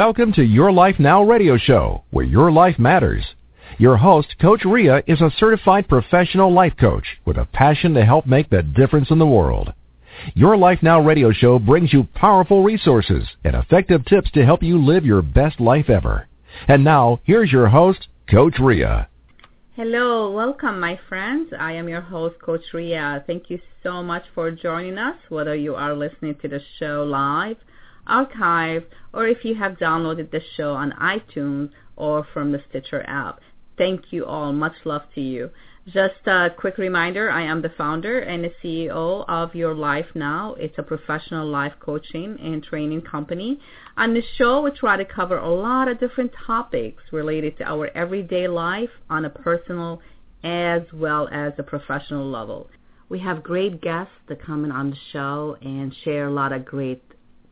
Welcome to Your Life Now radio show, where your life matters. Your host, Coach Ria, is a certified professional life coach with a passion to help make the difference in the world. Your Life Now radio show brings you powerful resources and effective tips to help you live your best life ever. And now, here's your host, Coach Ria. Hello, welcome my friends. I am your host, Coach Ria. Thank you so much for joining us, whether you are listening to the show live archive, or if you have downloaded the show on iTunes or from the Stitcher app. Thank you all. Much love to you. Just a quick reminder, I am the founder and the CEO of Your Life Now. It's a professional life coaching and training company. On the show, we try to cover a lot of different topics related to our everyday life on a personal as well as a professional level. We have great guests that come in on the show and share a lot of great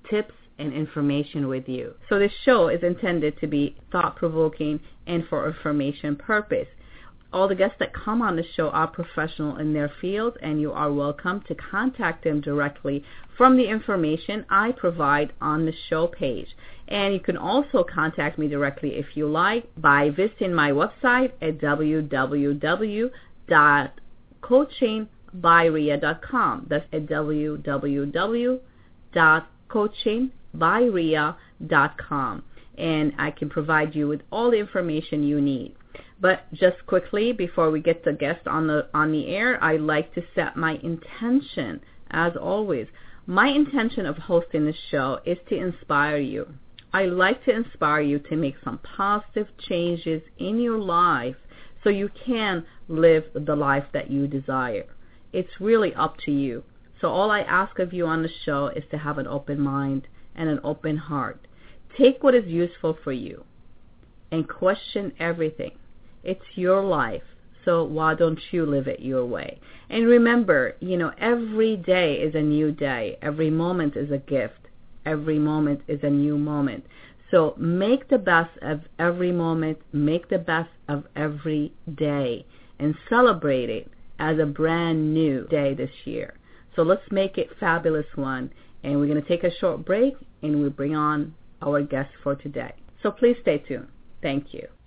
tips and information with you. So this show is intended to be thought-provoking and for information purpose. All the guests that come on the show are professional in their fields and you are welcome to contact them directly from the information I provide on the show page. And you can also contact me directly if you like by visiting my website at www.coachingbyria.com. That's at www.coaching byria.com and I can provide you with all the information you need. But just quickly before we get the guest on the on the air, I like to set my intention as always. My intention of hosting this show is to inspire you. I like to inspire you to make some positive changes in your life so you can live the life that you desire. It's really up to you. So all I ask of you on the show is to have an open mind and an open heart. Take what is useful for you and question everything. It's your life, so why don't you live it your way? And remember, you know, every day is a new day. Every moment is a gift. Every moment is a new moment. So make the best of every moment. Make the best of every day and celebrate it as a brand new day this year. So let's make it fabulous one. And we're going to take a short break and we bring on our guest for today. So please stay tuned. Thank you.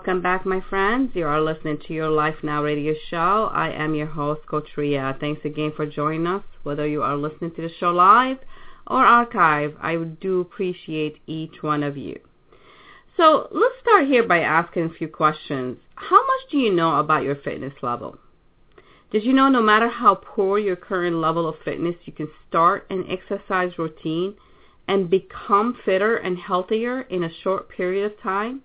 Welcome back, my friends. You are listening to your Life Now radio show. I am your host, Coach Ria. Thanks again for joining us. Whether you are listening to the show live or archive, I do appreciate each one of you. So let's start here by asking a few questions. How much do you know about your fitness level? Did you know no matter how poor your current level of fitness, you can start an exercise routine and become fitter and healthier in a short period of time?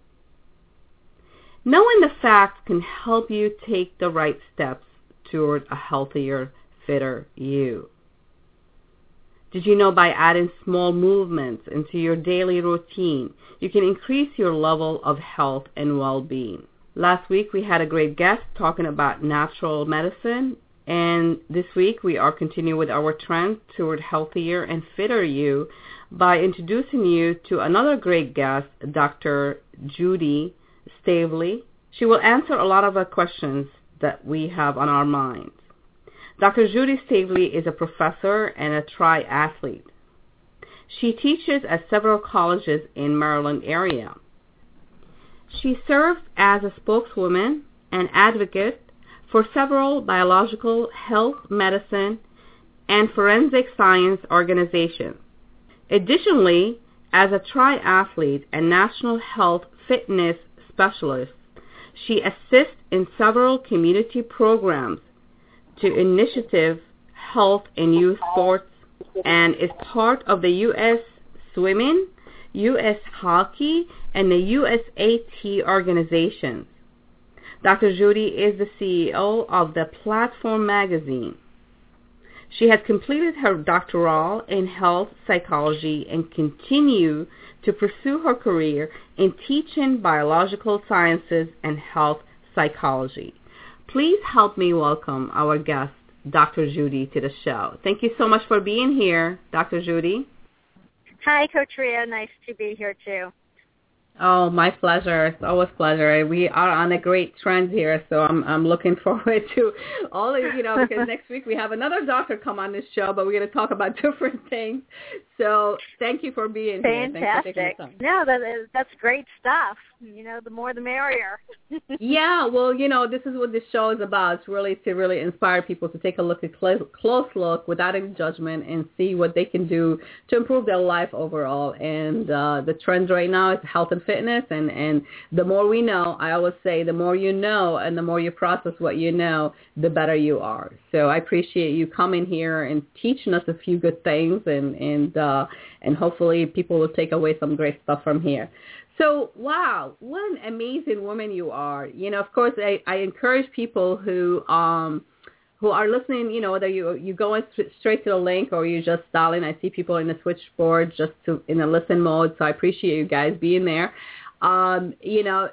Knowing the facts can help you take the right steps toward a healthier, fitter you. Did you know by adding small movements into your daily routine, you can increase your level of health and well-being? Last week we had a great guest talking about natural medicine, and this week we are continuing with our trend toward healthier and fitter you by introducing you to another great guest, Dr. Judy Staveley. She will answer a lot of the questions that we have on our minds. Dr. Judy Staveley is a professor and a triathlete. She teaches at several colleges in Maryland area. She serves as a spokeswoman and advocate for several biological health medicine and forensic science organizations. Additionally, as a triathlete and national health fitness specialist. She assists in several community programs to Initiative Health and Youth Sports and is part of the U.S. Swimming, U.S. Hockey, and the USAT organizations. Dr. Judy is the CEO of the Platform Magazine. She has completed her doctoral in health psychology and continue to pursue her career in teaching biological sciences and health psychology. Please help me welcome our guest, Dr. Judy, to the show. Thank you so much for being here, Dr. Judy. Hi, Coach Ria. Nice to be here too. Oh, my pleasure. It's always pleasure. We are on a great trend here, so I'm I'm looking forward to all of you know because next week we have another doctor come on this show, but we're going to talk about different things. So thank you for being Fantastic. here. Fantastic. No, that is, that's great stuff. You know, the more the merrier. yeah, well, you know, this is what this show is about. It's really to really inspire people to take a look, a close look, without any judgment, and see what they can do to improve their life overall. And uh, the trend right now is health and fitness, and and the more we know, I always say, the more you know, and the more you process what you know, the better you are. So I appreciate you coming here and teaching us a few good things, and and uh, and hopefully people will take away some great stuff from here. So wow, what an amazing woman you are. You know, of course, I, I encourage people who um who are listening. You know, whether you you go straight to the link or you just dialing. I see people in the switchboard just to in a listen mode. So I appreciate you guys being there. Um, you know,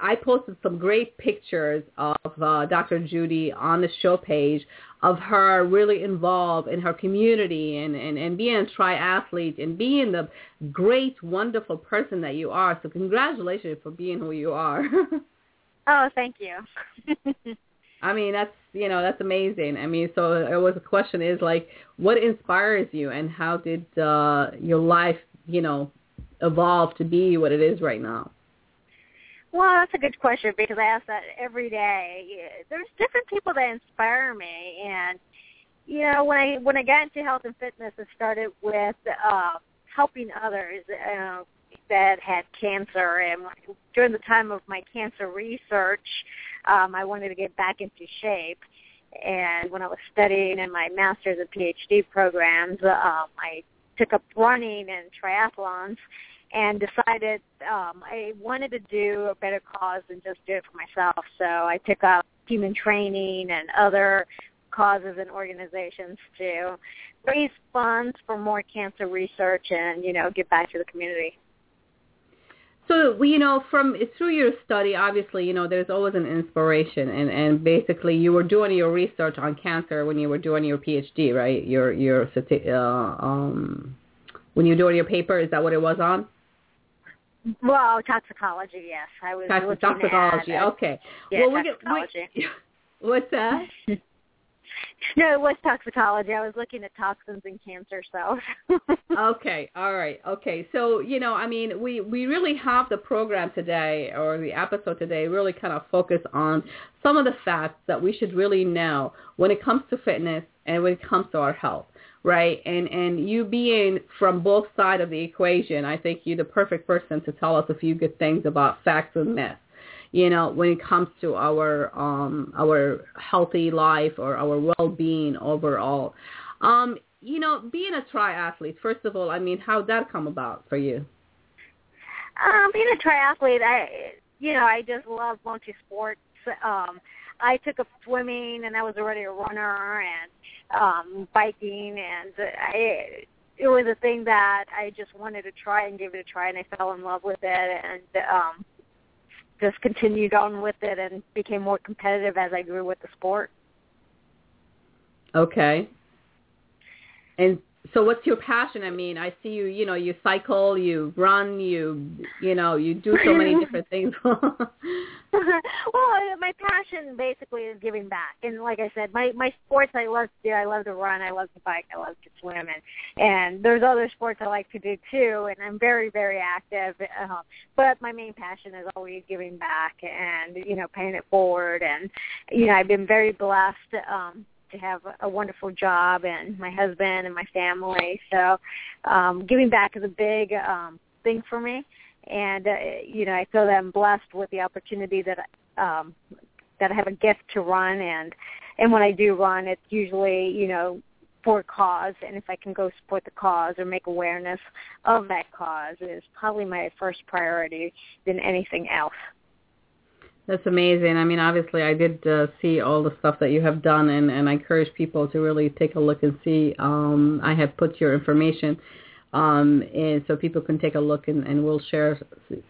I posted some great pictures of uh, Dr. Judy on the show page of her really involved in her community and, and, and being a triathlete and being the great, wonderful person that you are. So congratulations for being who you are. oh, thank you. I mean, that's, you know, that's amazing. I mean, so it was a question is like, what inspires you and how did uh, your life, you know, evolve to be what it is right now? Well, that's a good question because I ask that every day. There's different people that inspire me, and you know, when I when I got into health and fitness, it started with uh, helping others uh, that had cancer. And during the time of my cancer research, um, I wanted to get back into shape. And when I was studying in my master's and PhD programs, um, I took up running and triathlons and decided um, I wanted to do a better cause than just do it for myself. So I took up human training and other causes and organizations to raise funds for more cancer research and you know give back to the community. So you know, from through your study, obviously, you know, there's always an inspiration, and and basically, you were doing your research on cancer when you were doing your PhD, right? Your your uh, um, when you were doing your paper, is that what it was on? Well, toxicology, yes. I was Tox- toxicology. At, okay. Yeah, well, toxicology. We get, we, what's that? no, it was toxicology. I was looking at toxins and cancer cells. okay, all right, okay. So you know, I mean, we we really have the program today or the episode today really kind of focus on some of the facts that we should really know when it comes to fitness and when it comes to our health right? And and you being from both sides of the equation, I think you're the perfect person to tell us a few good things about facts and myths. You know, when it comes to our um our healthy life or our well-being overall. Um, you know, being a triathlete, first of all, I mean, how did that come about for you? Um, being a triathlete, I you know, I just love multi sports. Um, I took up swimming and I was already a runner and um biking and I it was a thing that I just wanted to try and give it a try and I fell in love with it and um just continued on with it and became more competitive as I grew with the sport. Okay. And so what's your passion? I mean, I see you, you know, you cycle, you run, you, you know, you do so many different things. well, my passion basically is giving back. And like I said, my my sports I love to do. I love to run, I love to bike, I love to swim and and there's other sports I like to do too and I'm very very active. Uh, but my main passion is always giving back and you know, paying it forward and you know, I've been very blessed um to have a wonderful job and my husband and my family. So um, giving back is a big um, thing for me, and uh, you know I feel that I'm blessed with the opportunity that um, that I have a gift to run and And when I do run, it's usually, you know, for a cause and if I can go support the cause or make awareness of that cause is probably my first priority than anything else. That's amazing. I mean, obviously, I did uh, see all the stuff that you have done, and, and I encourage people to really take a look and see. Um, I have put your information um, so people can take a look, and, and we'll share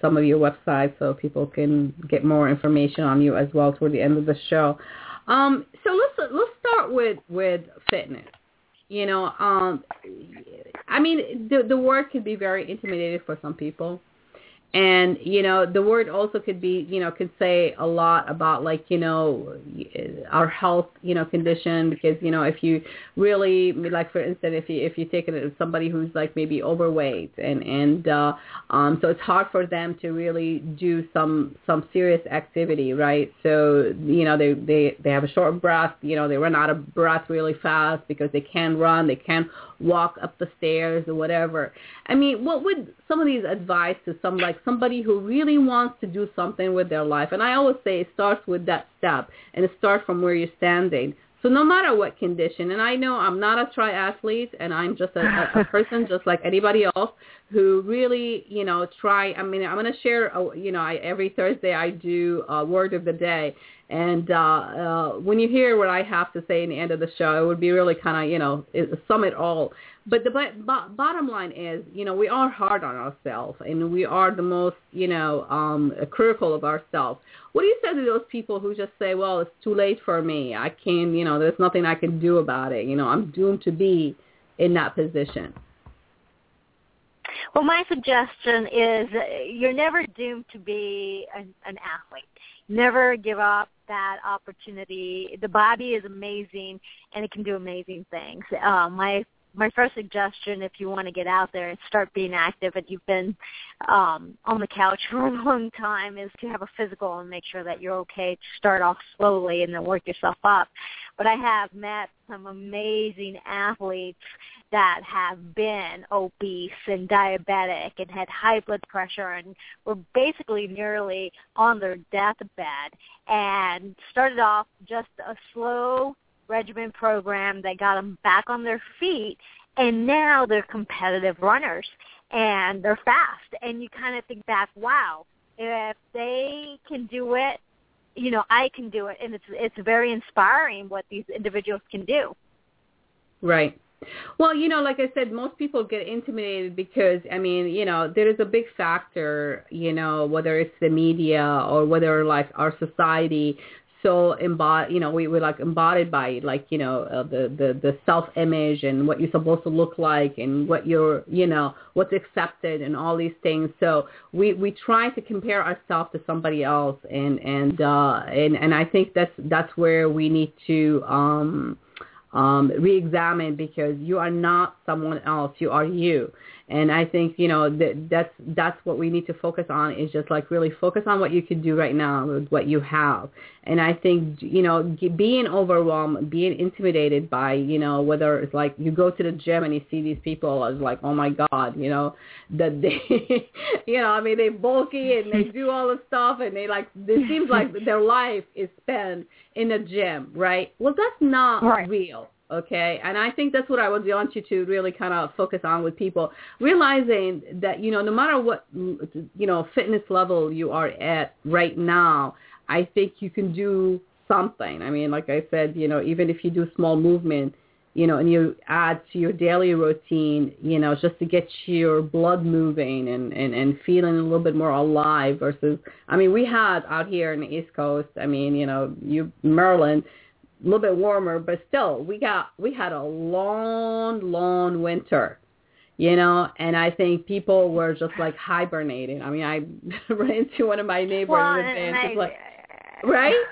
some of your website so people can get more information on you as well toward the end of the show. Um, so let's let's start with with fitness. You know, um, I mean, the the word can be very intimidating for some people and you know the word also could be you know could say a lot about like you know our health you know condition. Because you know if you really like for instance if you if you take it as somebody who's like maybe overweight and and uh um so it's hard for them to really do some some serious activity right? So you know they they they have a short breath. You know they run out of breath really fast because they can't run. They can't walk up the stairs or whatever. I mean, what would some of these advice to some like somebody who really wants to do something with their life? And I always say it starts with that step and it starts from where you're standing. So no matter what condition, and I know I'm not a triathlete and I'm just a, a, person just like anybody else who really, you know, try, I mean, I'm going to share, a, you know, I, every Thursday I do a word of the day and uh, uh, when you hear what I have to say in the end of the show, it would be really kind of, you know, sum it all. But the b- b- bottom line is, you know, we are hard on ourselves, and we are the most, you know, um, critical of ourselves. What do you say to those people who just say, well, it's too late for me. I can't, you know, there's nothing I can do about it. You know, I'm doomed to be in that position. Well, my suggestion is you're never doomed to be an, an athlete. Never give up that opportunity. The body is amazing, and it can do amazing things. Uh, my my first suggestion, if you want to get out there and start being active, and you've been um, on the couch for a long time, is to have a physical and make sure that you're okay. To start off slowly and then work yourself up. But I have met some amazing athletes that have been obese and diabetic and had high blood pressure and were basically nearly on their deathbed and started off just a slow regimen program that got them back on their feet and now they're competitive runners and they're fast. And you kind of think back wow if they can do it you know i can do it. And it's it's very inspiring what these individuals can do. Right. Well, you know, like I said, most people get intimidated because, I mean, you know, there is a big factor, you know, whether it's the media or whether like our society so embodied, you know, we were like embodied by like, you know, uh, the, the, the self-image and what you're supposed to look like and what you're, you know, what's accepted and all these things. So we, we try to compare ourselves to somebody else and, and, uh, and, and I think that's, that's where we need to, um, um, re-examine because you are not someone else. You are you. And I think, you know, that that's, that's what we need to focus on is just like really focus on what you can do right now with what you have. And I think, you know, being overwhelmed, being intimidated by, you know, whether it's like you go to the gym and you see these people as like, oh my God, you know, that they, you know, I mean, they bulky and they do all the stuff and they like, it seems like their life is spent in a gym, right? Well, that's not right. real okay? And i think that's what i would want you to really kind of focus on with people realizing that you know no matter what you know fitness level you are at right now i think you can do something. I mean like i said you know even if you do small movement you know and you add to your daily routine you know just to get your blood moving and and and feeling a little bit more alive versus i mean we had out here in the east coast i mean you know you maryland a little bit warmer, but still, we got we had a long, long winter, you know. And I think people were just like hibernating. I mean, I ran into one of my neighbors well, and, and like, right?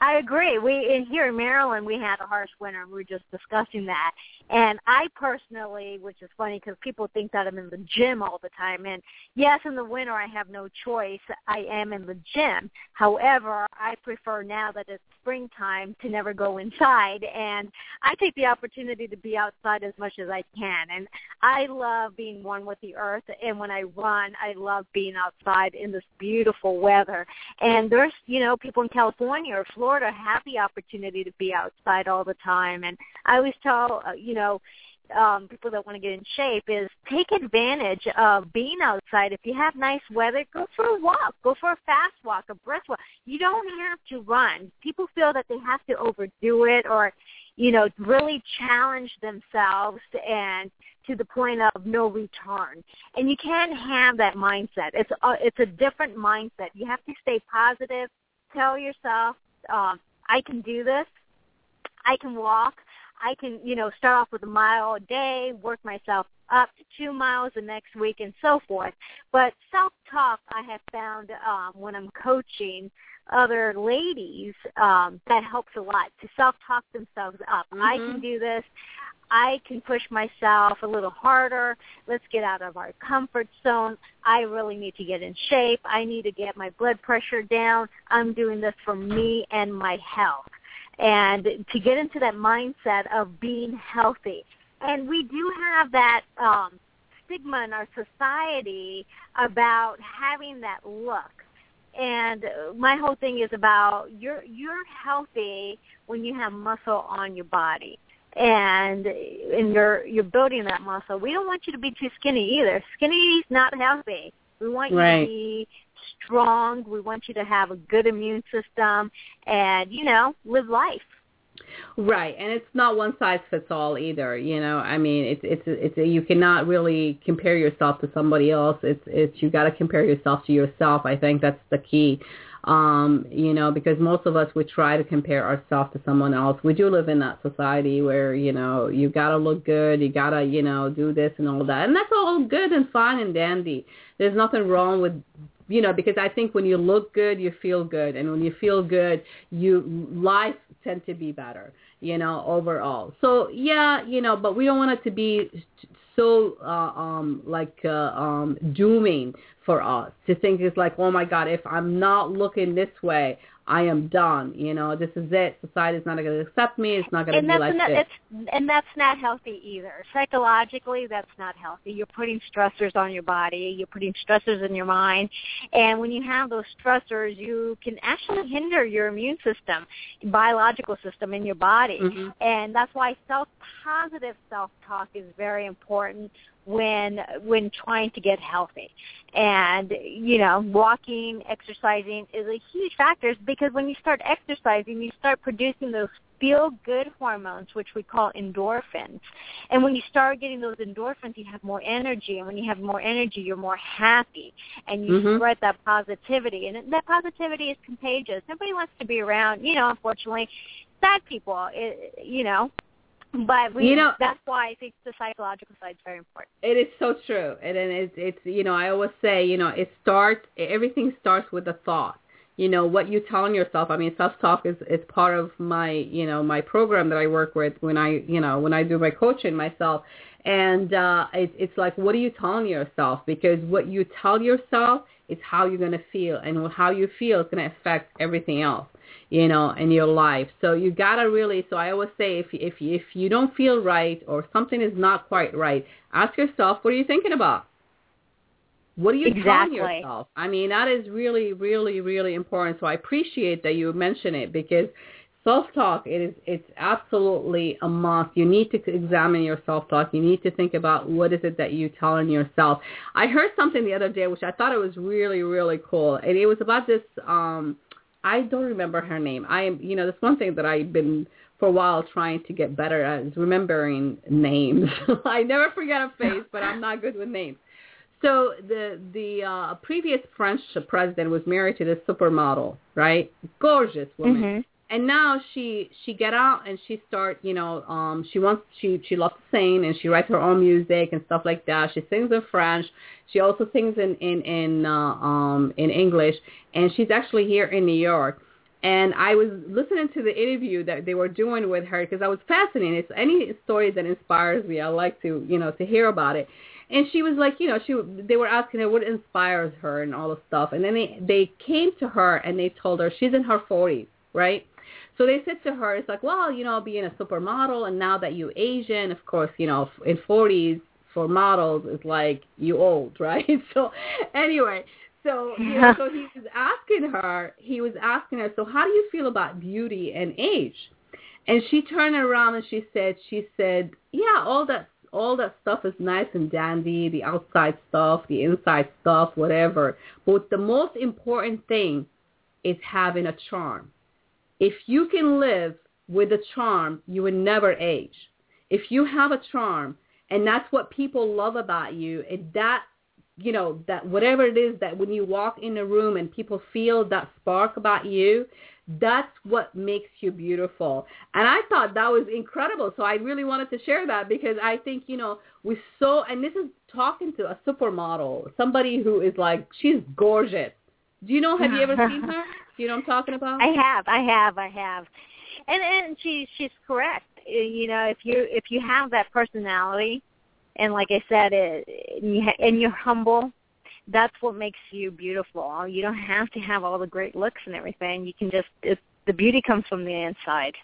I agree. We in here in Maryland we had a harsh winter. We were just discussing that, and I personally, which is funny because people think that I'm in the gym all the time. And yes, in the winter I have no choice. I am in the gym. However, I prefer now that it's springtime to never go inside and I take the opportunity to be outside as much as I can. And I love being one with the earth and when I run I love being outside in this beautiful weather. And there's you know people in California or Florida have the opportunity to be outside all the time. And I always tell uh, you know um, people that want to get in shape is take advantage of being outside. If you have nice weather, go for a walk. Go for a fast walk, a brisk walk. You don't have to run. People feel that they have to overdo it or, you know, really challenge themselves and to the point of no return. And you can't have that mindset. It's a, it's a different mindset. You have to stay positive. Tell yourself, um, I can do this. I can walk. I can, you know, start off with a mile a day, work myself up to two miles the next week and so forth. But self-talk I have found um, when I'm coaching other ladies um, that helps a lot to self-talk themselves up. Mm-hmm. I can do this. I can push myself a little harder. Let's get out of our comfort zone. I really need to get in shape. I need to get my blood pressure down. I'm doing this for me and my health and to get into that mindset of being healthy. And we do have that um, stigma in our society about having that look. And my whole thing is about you're you're healthy when you have muscle on your body. And and you're you're building that muscle. We don't want you to be too skinny either. Skinny is not healthy. We want you Right. to be strong. We want you to have a good immune system and, you know, live life. Right, and it's not one size fits all either. You know, I mean, it's it's it's you cannot really compare yourself to somebody else. It's it's you got to compare yourself to yourself. I think that's the key. Um, you know, because most of us we try to compare ourselves to someone else. We do live in that society where you know you got to look good, you got to you know do this and all that, and that's all good and fine and dandy. There's nothing wrong with you know because I think when you look good, you feel good, and when you feel good, you life tend to be better, you know, overall. So yeah, you know, but we don't want it to be so uh, um like uh, um dooming for us to think it's like, oh my God, if I'm not looking this way, I am done. You know, this is it. Society's not going to accept me. It's not going to be like not, this. it's, and that's not healthy either. Psychologically, that's not healthy. You're putting stressors on your body. You're putting stressors in your mind. And when you have those stressors, you can actually hinder your immune system, biological system in your body. Mhm. And that's why self positive self talk is very important when when trying to get healthy. And you know, walking, exercising is a huge factor because when you start exercising, you start producing those feel good hormones which we call endorphins. And when you start getting those endorphins, you have more energy and when you have more energy, you're more happy and you Mhm. spread that positivity and that positivity is contagious. Nobody wants to be around, you know, unfortunately, sad people, it, you know, but we, You know- that's why I think the psychological side is very important. It is so true, and then it's it's you know I always say you know it starts everything starts with a thought. You know what you telling yourself. I mean, self talk is is part of my you know my program that I work with when I you know when I do my coaching myself, and uh, it, it's like what are you telling yourself? Because what you tell yourself is how you're gonna feel, and how you feel is gonna affect everything else you know, in your life. So you gotta really. So I always say, if if if you don't feel right or something is not quite right, ask yourself, what are you thinking about? What are you Exactly. telling yourself? I mean, that is really, really, really important. So I appreciate that you mention it because self-talk it is it's absolutely a must. You need to examine your self-talk. You need to think about what is it that you're telling yourself. I heard something the other day which I thought it was really, really cool, and it was about this. um I don't remember her name. I am, you know, that's one thing that I've been for a while trying to get better at is remembering names. I never forget a face, but I'm not good with names. So the the uh, previous French president was married to this supermodel, right? Gorgeous woman. And now she she get out and she start, you know, um she wants she she loves to sing and she writes her own music and stuff like that. She sings in French. She also sings in in in uh, um in English and she's actually here in New York. And I was listening to the interview that they were doing with her because I was fascinated. It's any story that inspires me. I like to, you know, to hear about it. And she was like, you know, she they were asking her what inspires her and all the stuff. And then they they came to her and they told her she's in her 40s, right? So they said to her, it's like, well, you know, being a supermodel, and now that you Asian, of course, you know, in 40s for models is like you old, right? So anyway, so you know, so he was asking her, he was asking her, so how do you feel about beauty and age? And she turned around and she said, she said, yeah, all that all that stuff is nice and dandy, the outside stuff, the inside stuff, whatever. But the most important thing is having a charm. If you can live with a charm, you would never age. If you have a charm, and that's what people love about you, and that you know that whatever it is that when you walk in a room and people feel that spark about you that's what makes you beautiful. And I thought that was incredible. So I really wanted to share that because I think, you know, we so, and this is talking to a supermodel, somebody who is like, she's gorgeous. Do you know, have you ever seen her? Do you know what I'm talking about? I have, I have, I have. And and she she's correct. Uh, you know, if you if you have that personality, and like I said, it, and, you ha- and you're humble, that's what makes you beautiful. You don't have to have all the great looks and everything. You can just it, the beauty comes from the inside.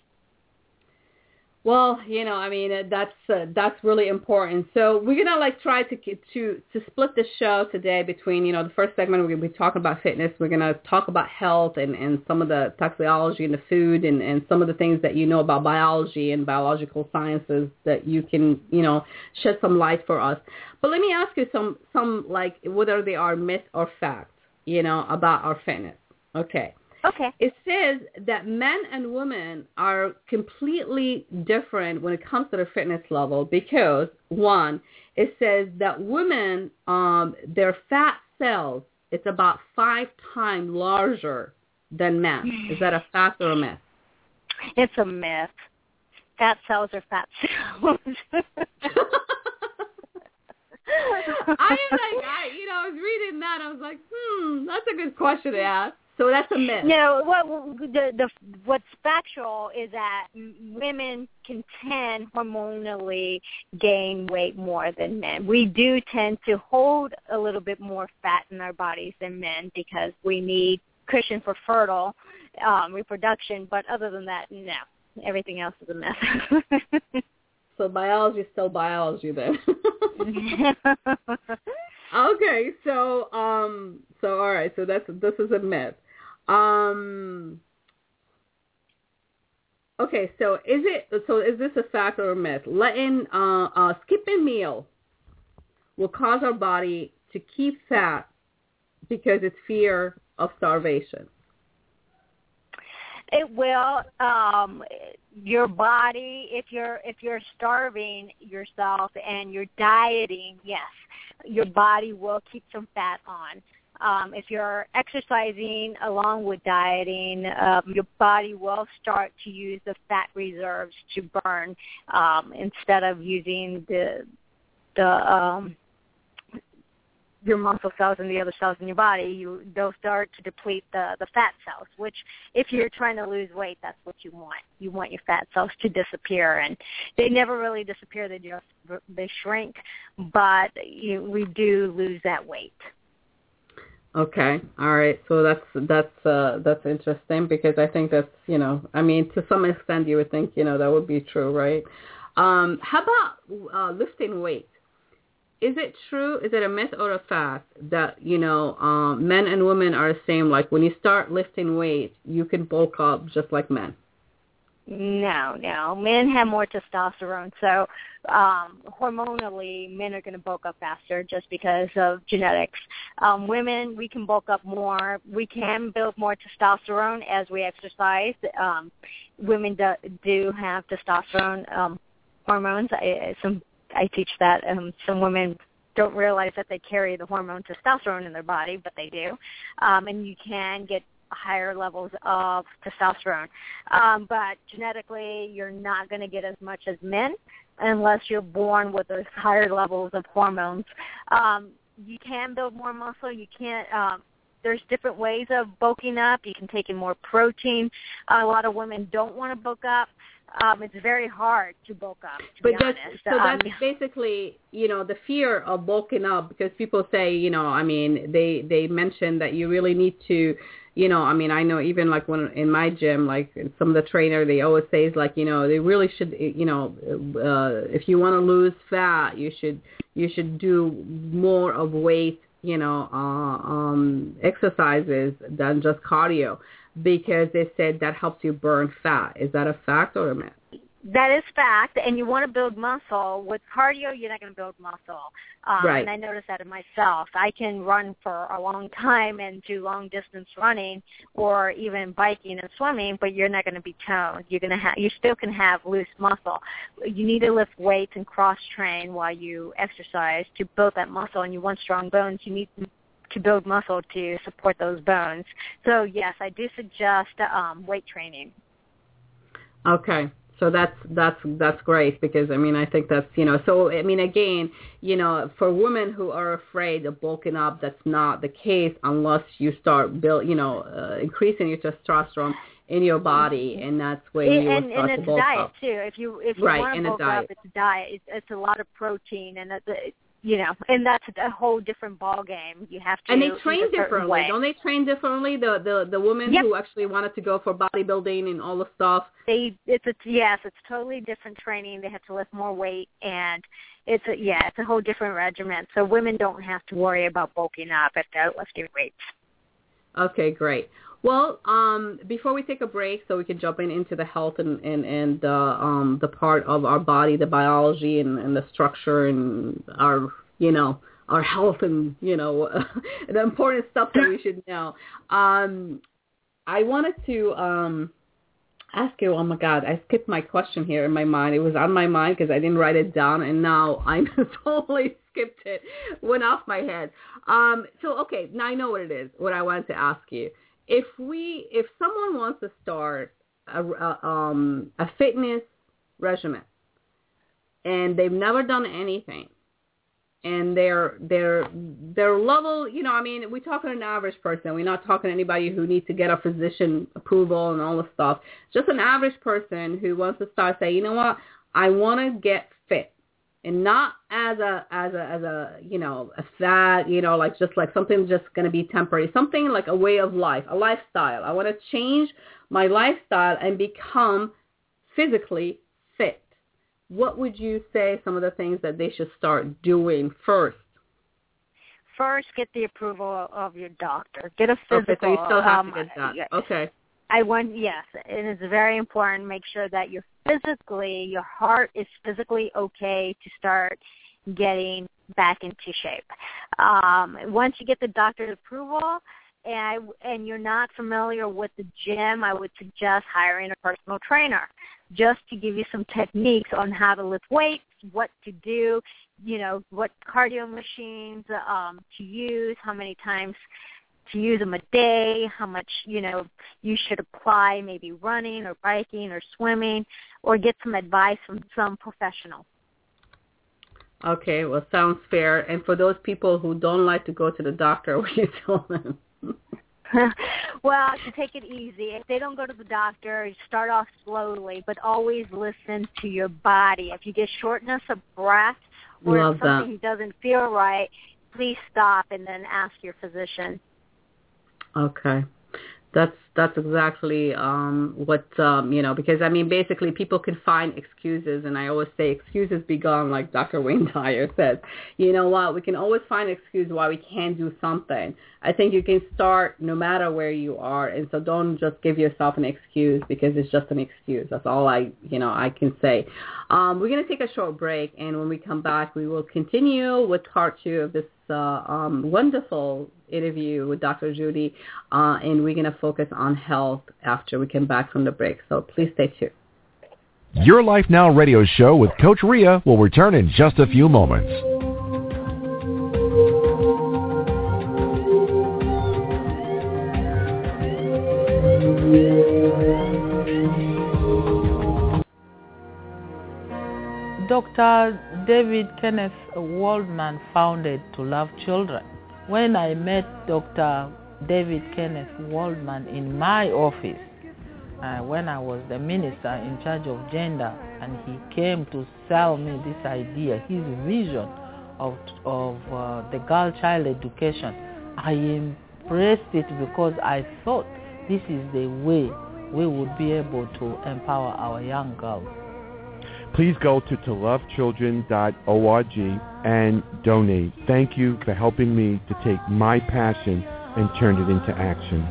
Well, you know, I mean, that's uh, that's really important. So we're gonna like try to to to split the show today between, you know, the first segment we're gonna be talking about fitness. We're gonna talk about health and and some of the toxicology and the food and and some of the things that you know about biology and biological sciences that you can, you know, shed some light for us. But let me ask you some some like whether they are myth or fact, you know, about our fitness. Okay. Okay. It says that men and women are completely different when it comes to their fitness level because one, it says that women, um, their fat cells, it's about five times larger than men. Is that a fact or a myth? It's a myth. Fat cells are fat cells. I am like, I, you know, I was reading that. I was like, hmm, that's a good question to ask. So that's a myth. No, what the the what's factual is that women can tend hormonally gain weight more than men. We do tend to hold a little bit more fat in our bodies than men because we need cushion for fertile um, reproduction. But other than that, no, everything else is a myth. so biology is still biology then. okay, so um, so all right, so that's this is a myth. Um. Okay, so is it so? Is this a fact or a myth? Letting uh, uh, skipping meal will cause our body to keep fat because it's fear of starvation. It will. Um, your body, if you're if you're starving yourself and you're dieting, yes, your body will keep some fat on. Um, if you're exercising along with dieting, um, your body will start to use the fat reserves to burn um, instead of using the the um, your muscle cells and the other cells in your body, you they'll start to deplete the the fat cells. Which, if you're trying to lose weight, that's what you want. You want your fat cells to disappear, and they never really disappear. They just they shrink, but you, we do lose that weight. Okay. All right. So that's that's uh that's interesting because I think that's, you know, I mean to some extent you would think, you know, that would be true, right? Um how about uh lifting weight? Is it true, is it a myth or a fact that, you know, um men and women are the same like when you start lifting weight, you can bulk up just like men? No, no. Men have more testosterone, so um, hormonally, men are going to bulk up faster just because of genetics. Um, women, we can bulk up more. We can build more testosterone as we exercise. Um, women do, do have testosterone um, hormones. I, some I teach that. Um, some women don't realize that they carry the hormone testosterone in their body, but they do. Um, and you can get higher levels of testosterone. Um, but genetically, you're not going to get as much as men unless you're born with those higher levels of hormones. Um, you can build more muscle. You can't. Um, there's different ways of bulking up. You can take in more protein. A lot of women don't want to bulk up um, it's very hard to bulk up. To but that's so um, that's basically you know the fear of bulking up because people say you know I mean they they mention that you really need to you know, I mean, I know even like when in my gym, like some of the trainer, they always say is like, you know, they really should, you know, uh, if you want to lose fat, you should you should do more of weight, you know, uh, um, exercises than just cardio because they said that helps you burn fat. Is that a fact or a myth? That is fact and you want to build muscle. With cardio you're not going to build muscle. Um, right. and i noticed that in myself. I can run for a long time and do long distance running or even biking and swimming but you're not going to be toned. You're going to have you still can have loose muscle. You need to lift weights and cross train while you exercise to build that muscle. And you want strong bones you need to build muscle to support those bones. So yes i do suggest um, weight training. Okay so that's that's that's great because I mean I think that's you know so I mean again you know for women who are afraid of bulking up that's not the case unless you start build you know uh, increasing your testosterone in your body and that's when you and, will start and to it's bulk diet up. too if you if you right, want to bulk diet. up it's diet it's, it's a lot of protein and it's, you know, and that's a whole different ball game. You have to and they train eat a certain differently, way. don't they? Train differently. The the the women Yep. who actually wanted to go for bodybuilding and all the stuff. They it's a yes, it's totally different training. They have to lift more weight and it's a yeah, it's a whole different regimen. So women don't have to worry about bulking up if they're lifting weights. Okay, great. Well, um, before we take a break, so we can jump in into the health and and and uh, um, the part of our body, the biology and, and the structure and our you know our health and you know the important stuff that we should know. Um, I wanted to um, ask you. Oh my God, I skipped my question here in my mind. It was on my mind because I didn't write it down, and now I totally skipped it. Went off my head. Um, so okay, now I know what it is. What I wanted to ask you if we if someone wants to start a, a, um, a fitness regimen and they've never done anything and their their their level you know i mean we're talking an average person. We're not talking anybody who needs to get a physician approval and all the stuff. Just an average person who wants to start saying you know what? I want to get fit and not as a as a as a you know a fad you know like just like something just going to be temporary something like a way of life a lifestyle i want to change my lifestyle and become physically fit what would you say some of the things that they should start doing first First, get the approval of your doctor. Get a physical. okay so you still have um, to get that okay I want yes, it is very important. Make sure that you're physically, your heart is physically okay to start getting back into shape. Um, once you get the doctor's approval, and I, and you're not familiar with the gym, I would suggest hiring a personal trainer just to give you some techniques on how to lift weights, what to do, you know, what cardio machines um, to use, how many times to use them a day, how much, you know, you should apply maybe running or biking or swimming or get some advice from some professional. okay well sounds fair and for those people who don't like to go to the doctor what do you tell them well, to take it easy. If they don't go to the doctor, start off slowly, but always listen to your body. If you get shortness of breath or Love if that. something doesn't feel right, please stop and then ask your physician. Okay. That's that's exactly um what um you know because I mean basically people can find excuses and I always say excuses be gone like Dr. Wayne Dyer says. You know what? We can always find an excuse why we can't do something. I think you can start no matter where you are and so don't just give yourself an excuse because it's just an excuse. That's all I you know I can say. Um we're going to take a short break and when we come back we will continue with part 2 of this uh, um, wonderful interview with Dr. Judy, uh, and we're going to focus on health after we come back from the break. So please stay tuned. Your Life Now radio show with Coach Ria will return in just a few moments. Dr. David Kenneth Waldman founded To Love Children. When I met Dr. David Kenneth Waldman in my office, uh, when I was the minister in charge of gender, and he came to sell me this idea, his vision of, of uh, the girl child education, I embraced it because I thought this is the way we would be able to empower our young girls. Please go to tolovechildren.org and donate. Thank you for helping me to take my passion and turned it into action.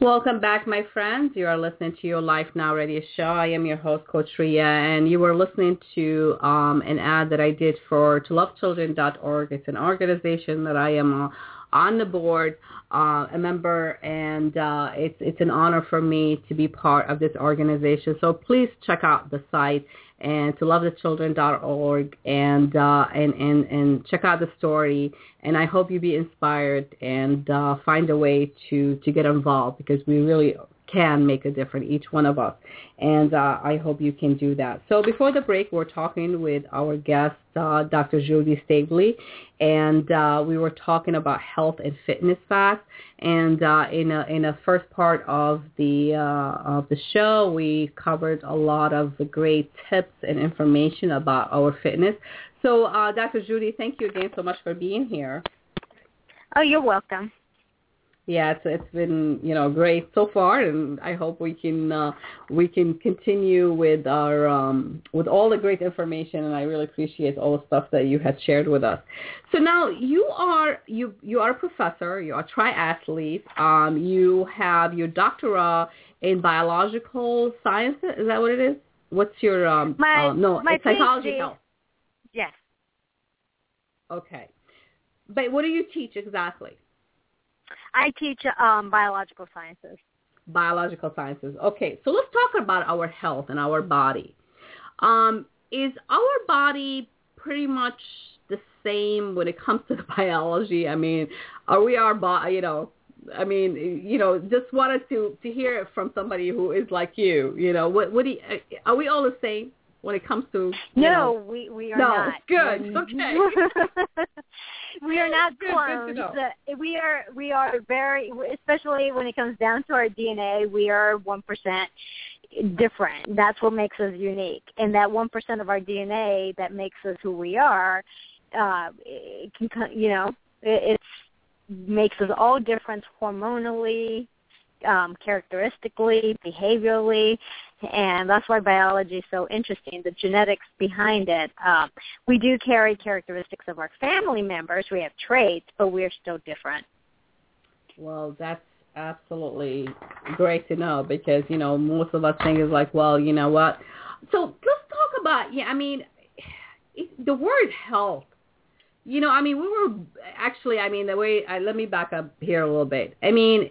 Welcome back, my friends. You are listening to your Life Now Radio show. I am your host, Coach Ria, and you were listening to um, an ad that I did for tolovechildren.org. It's an organization that I am uh, on the board, uh, a member, and uh, it's it's an honor for me to be part of this organization. So please check out the site and to lovethechildren.org and uh, and and and check out the story. And I hope you be inspired and uh, find a way to to get involved because we really can make a difference, each one of us. And uh, I hope you can do that. So before the break, we're talking with our guest, uh, Dr. Judy Staveley, and uh, we were talking about health and fitness facts. And uh, in a in a first part of the uh, of the show, we covered a lot of the great tips and information about our fitness. So, uh, Dr. Judy, thank you again so much for being here. Oh, you're welcome yeah, it's it's been you know great so far, and I hope we can uh, we can continue with our um, with all the great information, and I really appreciate all the stuff that you had shared with us. So now you are you you are a professor, you are a triathlete, um, you have your doctorate in biological sciences. Is that what it is? What's your um? My uh, no, my it's psychology health. Yes. Okay, but what do you teach exactly? I teach um, biological sciences. Biological sciences. Okay, so let's talk about our health and our body. Um, is our body pretty much the same when it comes to the biology? I mean, are we our body? You know, I mean, you know, just wanted to to hear it from somebody who is like you. You know, what what do you, are we all the same when it comes to? No, know, we we are no, not. good, okay. we are not clones. We are we are very, especially when it comes down to our DNA, we are one percent different. That's what makes us unique, and that one percent of our DNA that makes us who we are, uh, it can you know it it's, makes us all different hormonally, um, characteristically, behaviorally, and that's why biology is so interesting. The genetics behind it. Um, we do carry characteristics of our family members. We have traits, but we're still different. Well, that's absolutely great to know because you know most of us think is like, well, you know what? So let's talk about yeah. I mean, it, the word health. You know, I mean, we were actually. I mean, the way. I, let me back up here a little bit. I mean,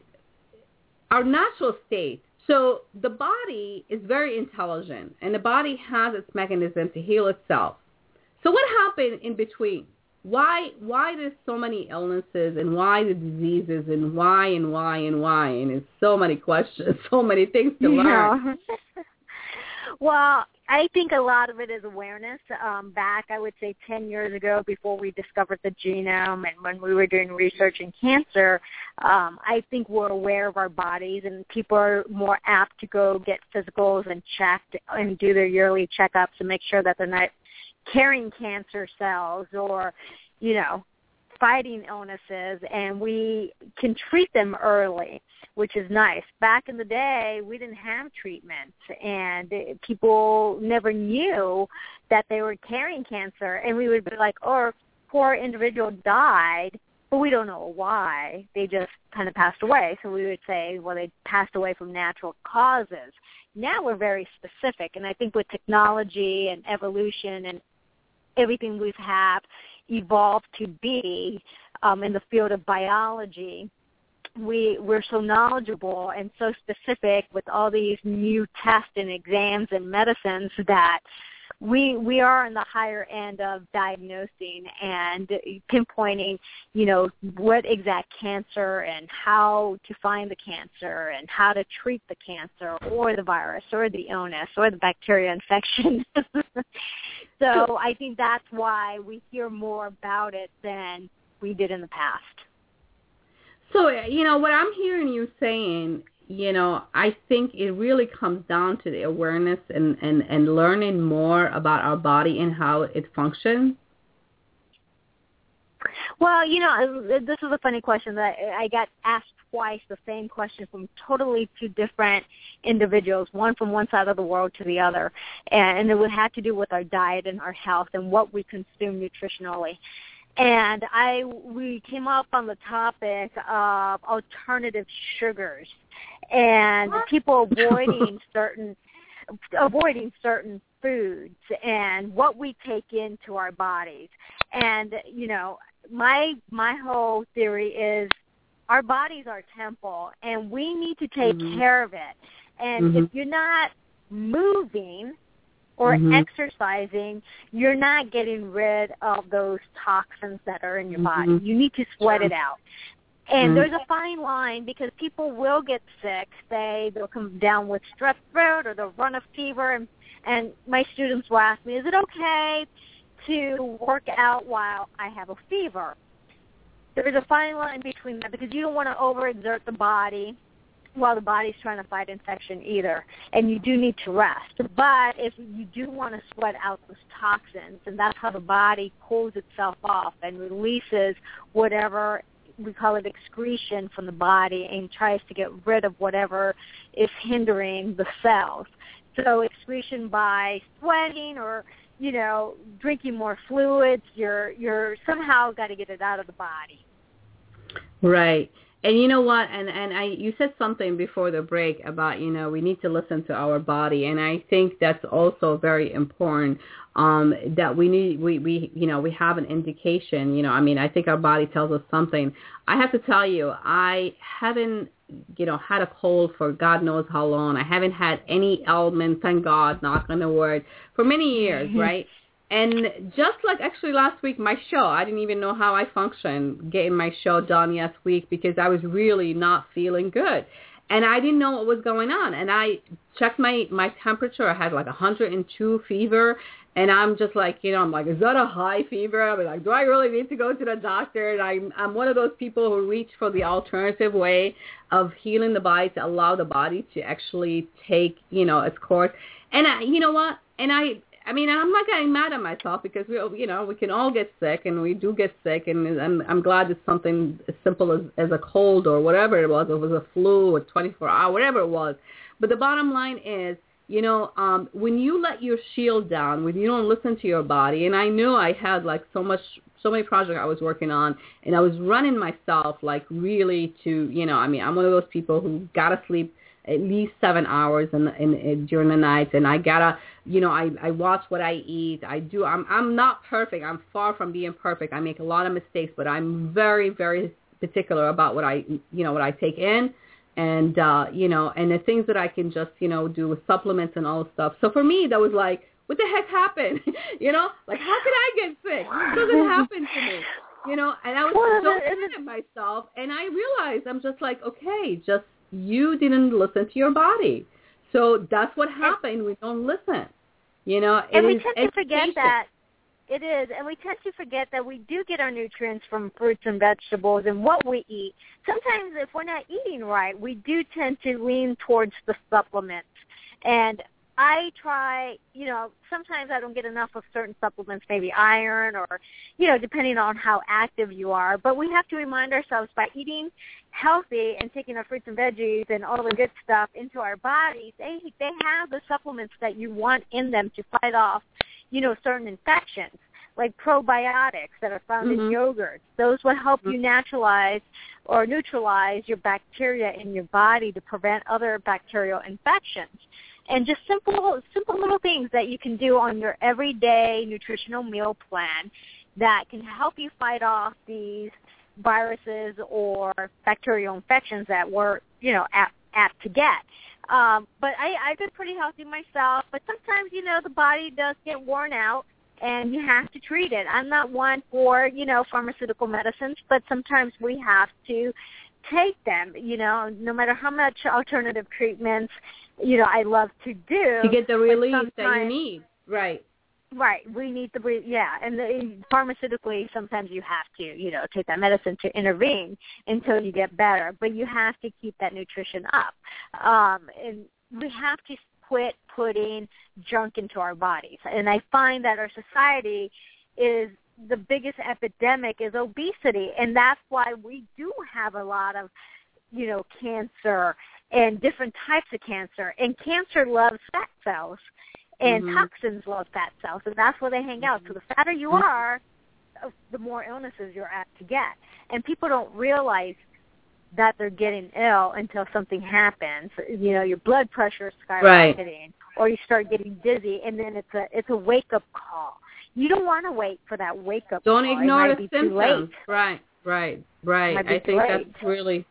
our natural state. So the body is very intelligent, and the body has its mechanism to heal itself. So what happened in between? Why why there's so many illnesses and why the diseases and why and why and why and it's so many questions, so many things to learn. Yeah. well, I think a lot of it is awareness. Um, back, I would say, 10 years ago, before we discovered the genome and when we were doing research in cancer, um, I think we're aware of our bodies and people are more apt to go get physicals and checked and do their yearly checkups and make sure that they're not carrying cancer cells or, you know, fighting illnesses and we can treat them early, which is nice. Back in the day, we didn't have treatments and people never knew that they were carrying cancer and we would be like, oh, poor individual died, but we don't know why. They just kind of passed away. So we would say, well, they passed away from natural causes. Now we're very specific and I think with technology and evolution and everything we've had evolved to be um, in the field of biology, we we're so knowledgeable and so specific with all these new tests and exams and medicines that we we are on the higher end of diagnosing and pinpointing, you know, what exact cancer and how to find the cancer and how to treat the cancer or the virus or the illness or the bacteria infection. so I think that's why we hear more about it than we did in the past. So, you know, what I'm hearing you saying, you know, I think it really comes down to the awareness and, and, and learning more about our body and how it functions. Well, you know, this is a funny question that I got asked twice the same question from totally two different individuals, one from one side of the world to the other, and it would have to do with our diet and our health and what we consume nutritionally. And I we came up on the topic of alternative sugars and people avoiding certain avoiding certain foods and what we take into our bodies. And you know, my my whole theory is our bodies are temple and we need to take mm-hmm. care of it. And mm-hmm. if you're not moving or mm-hmm. exercising, you're not getting rid of those toxins that are in your body. Mm-hmm. You need to sweat it out. And mm-hmm. there's a fine line because people will get sick. They they'll come down with strep throat or they'll run a fever and and my students will ask me, is it okay to work out while I have a fever? There's a fine line between that because you don't want to overexert the body while the body's trying to fight infection either. And you do need to rest. But if you do want to sweat out those toxins, and that's how the body cools itself off and releases whatever we call it excretion from the body and tries to get rid of whatever is hindering the cells. So excretion by sweating or you know drinking more fluids, you're you're somehow got to get it out of the body. Right. And you know what? And and I you said something before the break about you know we need to listen to our body, and I think that's also very important. Um, that we need we we you know we have an indication. You know, I mean, I think our body tells us something. I have to tell you, I haven't you know had a cold for God knows how long. I haven't had any ailment, thank God, knock on the word, for many years, right? And just like actually last week, my show, I didn't even know how I functioned getting my show done last week because I was really not feeling good. And I didn't know what was going on. And I checked my, my temperature. I had like 102 fever. And I'm just like, you know, I'm like, is that a high fever? I'm like, do I really need to go to the doctor? And I'm, I'm one of those people who reach for the alternative way of healing the body to allow the body to actually take, you know, its course. And I, you know what? And I, I mean, I'm not getting mad at myself because we, you know, we can all get sick, and we do get sick, and I'm, I'm glad it's something as simple as as a cold or whatever it was. It was a flu or 24 hour, whatever it was. But the bottom line is, you know, um, when you let your shield down, when you don't listen to your body, and I knew I had like so much, so many projects I was working on, and I was running myself like really to, you know, I mean, I'm one of those people who gotta sleep at least seven hours in, in, in during the night, and I gotta, you know, I I watch what I eat. I do. I'm I'm not perfect. I'm far from being perfect. I make a lot of mistakes, but I'm very very particular about what I you know what I take in and uh you know and the things that I can just you know do with supplements and all stuff. So for me that was like what the heck happened? you know, like how could I get sick? This doesn't happen to me. You know, and I was so mad at myself and I realized I'm just like, okay, just you didn't listen to your body. So that's what happened. We don't listen. You know, and we tend to forget that. It is, and we tend to forget that we do get our nutrients from fruits and vegetables and what we eat. Sometimes if we're not eating right, we do tend to lean towards the supplements. And I try, you know, sometimes I don't get enough of certain supplements, maybe iron or, you know, depending on how active you are. But we have to remind ourselves by eating healthy and taking our fruits and veggies and all the good stuff into our bodies, they they have the supplements that you want in them to fight off, you know, certain infections like probiotics that are found mm-hmm. in yogurt. Those will help you naturalize or neutralize your bacteria in your body to prevent other bacterial infections and just simple simple little things that you can do on your everyday nutritional meal plan that can help you fight off these viruses or bacterial infections that we're you know apt, apt to get. Um, but I, I've been pretty healthy myself. But sometimes you know the body does get worn out, and you have to treat it. I'm not one for you know pharmaceutical medicines, but sometimes we have to take them. You know, no matter how much alternative treatments you know, I love to do. To get the relief that you need. Right. Right. We need the yeah, and the, pharmaceutically sometimes you have to, you know, take that medicine to intervene until you get better, but you have to keep that nutrition up. Um and we have to quit putting junk into our bodies. And I find that our society is the biggest epidemic is obesity, and that's why we do have a lot of, you know, cancer and different types of cancer. And cancer loves fat cells, and Mhm. toxins love fat cells, and that's where they hang out. So the fatter you Mhm. are, uh, the more illnesses you're apt to get. And people don't realize that they're getting ill until something happens. You know, your blood pressure is skyrocketing, or you start getting dizzy, and then it's a it's a wake up call. You don't want to wait for that wake up. Don't call. It ignore the be too late. symptoms. Right, right, right. I think that's really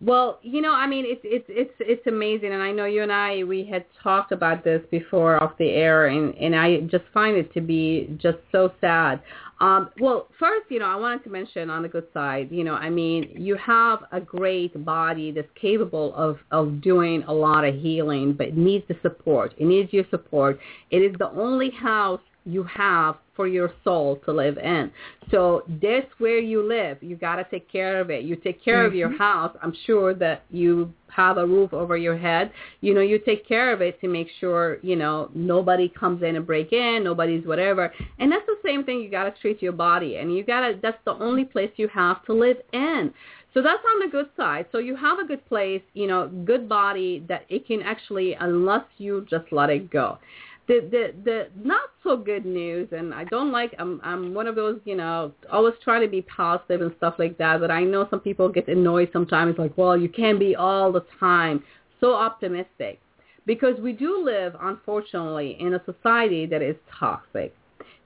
well, you know, I mean, it's it's it's it's amazing, and I know you and I we had talked about this before off the air, and and I just find it to be just so sad. Um, well, first, you know, I wanted to mention on the good side, you know, I mean, you have a great body that's capable of of doing a lot of healing, but it needs the support. It needs your support. It is the only house you have for your soul to live in. So that's where you live. You got to take care of it. You take care of your mm-hmm. house. I'm sure that you have a roof over your head. You know, you take care of it to make sure, you know, nobody comes in and break in, nobody's whatever. And that's the same thing you got to treat your body. And you got to that's the only place you have to live in. So that's on the good side. So you have a good place, you know, good body that it can actually, unless you just let it go the the the not so good news and I don't like I'm I'm one of those, you know, always trying to be positive and stuff like that, but I know some people get annoyed sometimes like, well, you can't be all the time so optimistic. Because we do live unfortunately in a society that is toxic.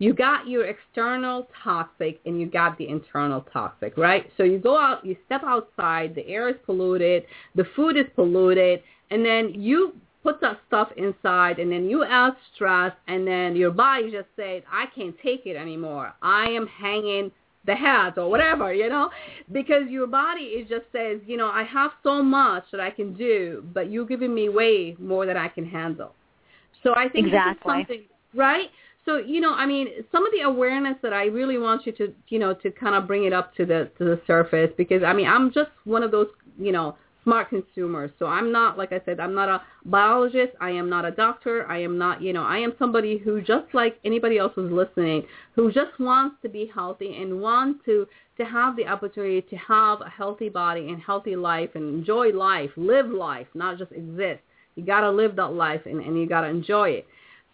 You got your external toxic and you got the internal toxic, right? So you go out, you step outside, the air is polluted, the food is polluted, and then you put that stuff inside and then you add stress and then your body just says, I can't take it anymore. I am hanging the hat or whatever, you know, because your body it just says, you know, I have so much that I can do, but you're giving me way more than I can handle. So I think Exactly. this is something, right? So you know, I mean, some of the awareness that I really want you to, you know, to kind of bring it up to the to the surface because I mean, I'm just one of those, you know, smart consumers. So I'm not, like I said, I'm not a biologist. I am not a doctor. I am not, you know, I am somebody who just like anybody else who's listening, who just wants to be healthy and want to to have the opportunity to have a healthy body and healthy life and enjoy life, live life, not just exist. You got to live that life and, and you got to enjoy it.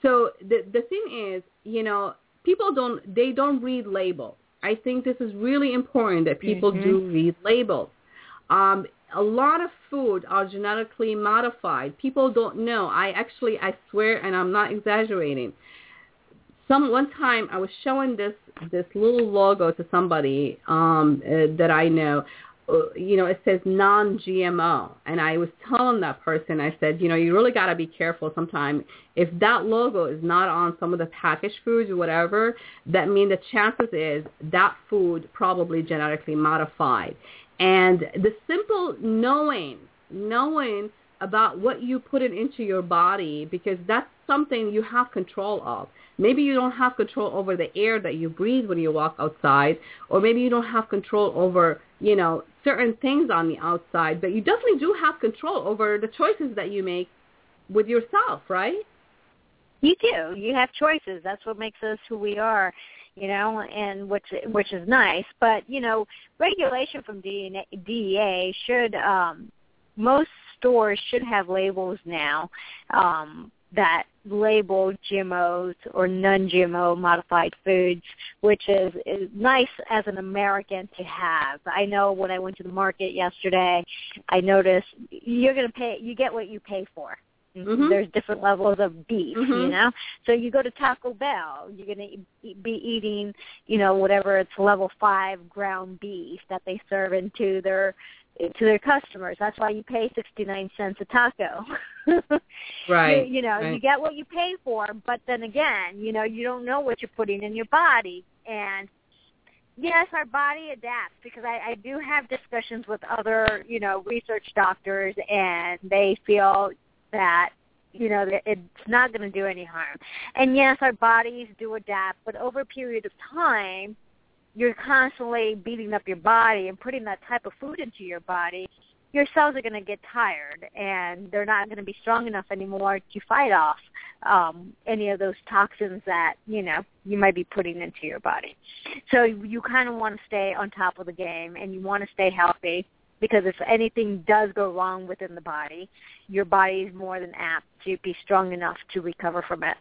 So the the thing is, you know, people don't they don't read labels. I think this is really important that people Mhm. do read labels. Um, a lot of food are genetically modified. People don't know. I actually, I swear, and I'm not exaggerating. Some one time I was showing this this little logo to somebody um, uh, that I know. Uh, you know, it says non-GMO, and I was telling that person, I said, you know, you really got to be careful. Sometimes if that logo is not on some of the packaged foods or whatever, that means the chances is that food probably genetically modified. And the simple knowing, knowing about what you put it into your body, because that's something you have control of. Maybe you don't have control over the air that you breathe when you walk outside, or maybe you don't have control over, you know, certain things on the outside, but you definitely do have control over the choices that you make with yourself, right? You do. You have choices. That's what makes us who we are, you know, and which which is nice. But you know, regulation from DEA should um, most stores should have labels now um, that label GMOs or non-GMO modified foods, which is, is nice as an American to have. I know when I went to the market yesterday, I noticed you're going to pay. You get what you pay for. Mhm. There's different levels of beef, you Mhm. know. So you go to Taco Bell, you're going to e- be eating, you know, whatever it's level five ground beef that they serve into their to their customers. That's why you pay sixty nine cents a taco. Right. You, you know, you get what you pay for, but then again, you know, you don't know what you're putting in your body. And yes, our body adapts because I, I do have discussions with other, you know, research doctors, and they feel that you know it's not going to do any harm. And yes, our bodies do adapt, but over a period of time, you're constantly beating up your body and putting that type of food into your body your cells are going to get tired and they're not going to be strong enough anymore to fight off um, any of those toxins that you know you might be putting into your body. So you kind of want to stay on top of the game and you want to stay healthy because if anything does go wrong within the body, your body is more than apt to be strong enough to recover from it.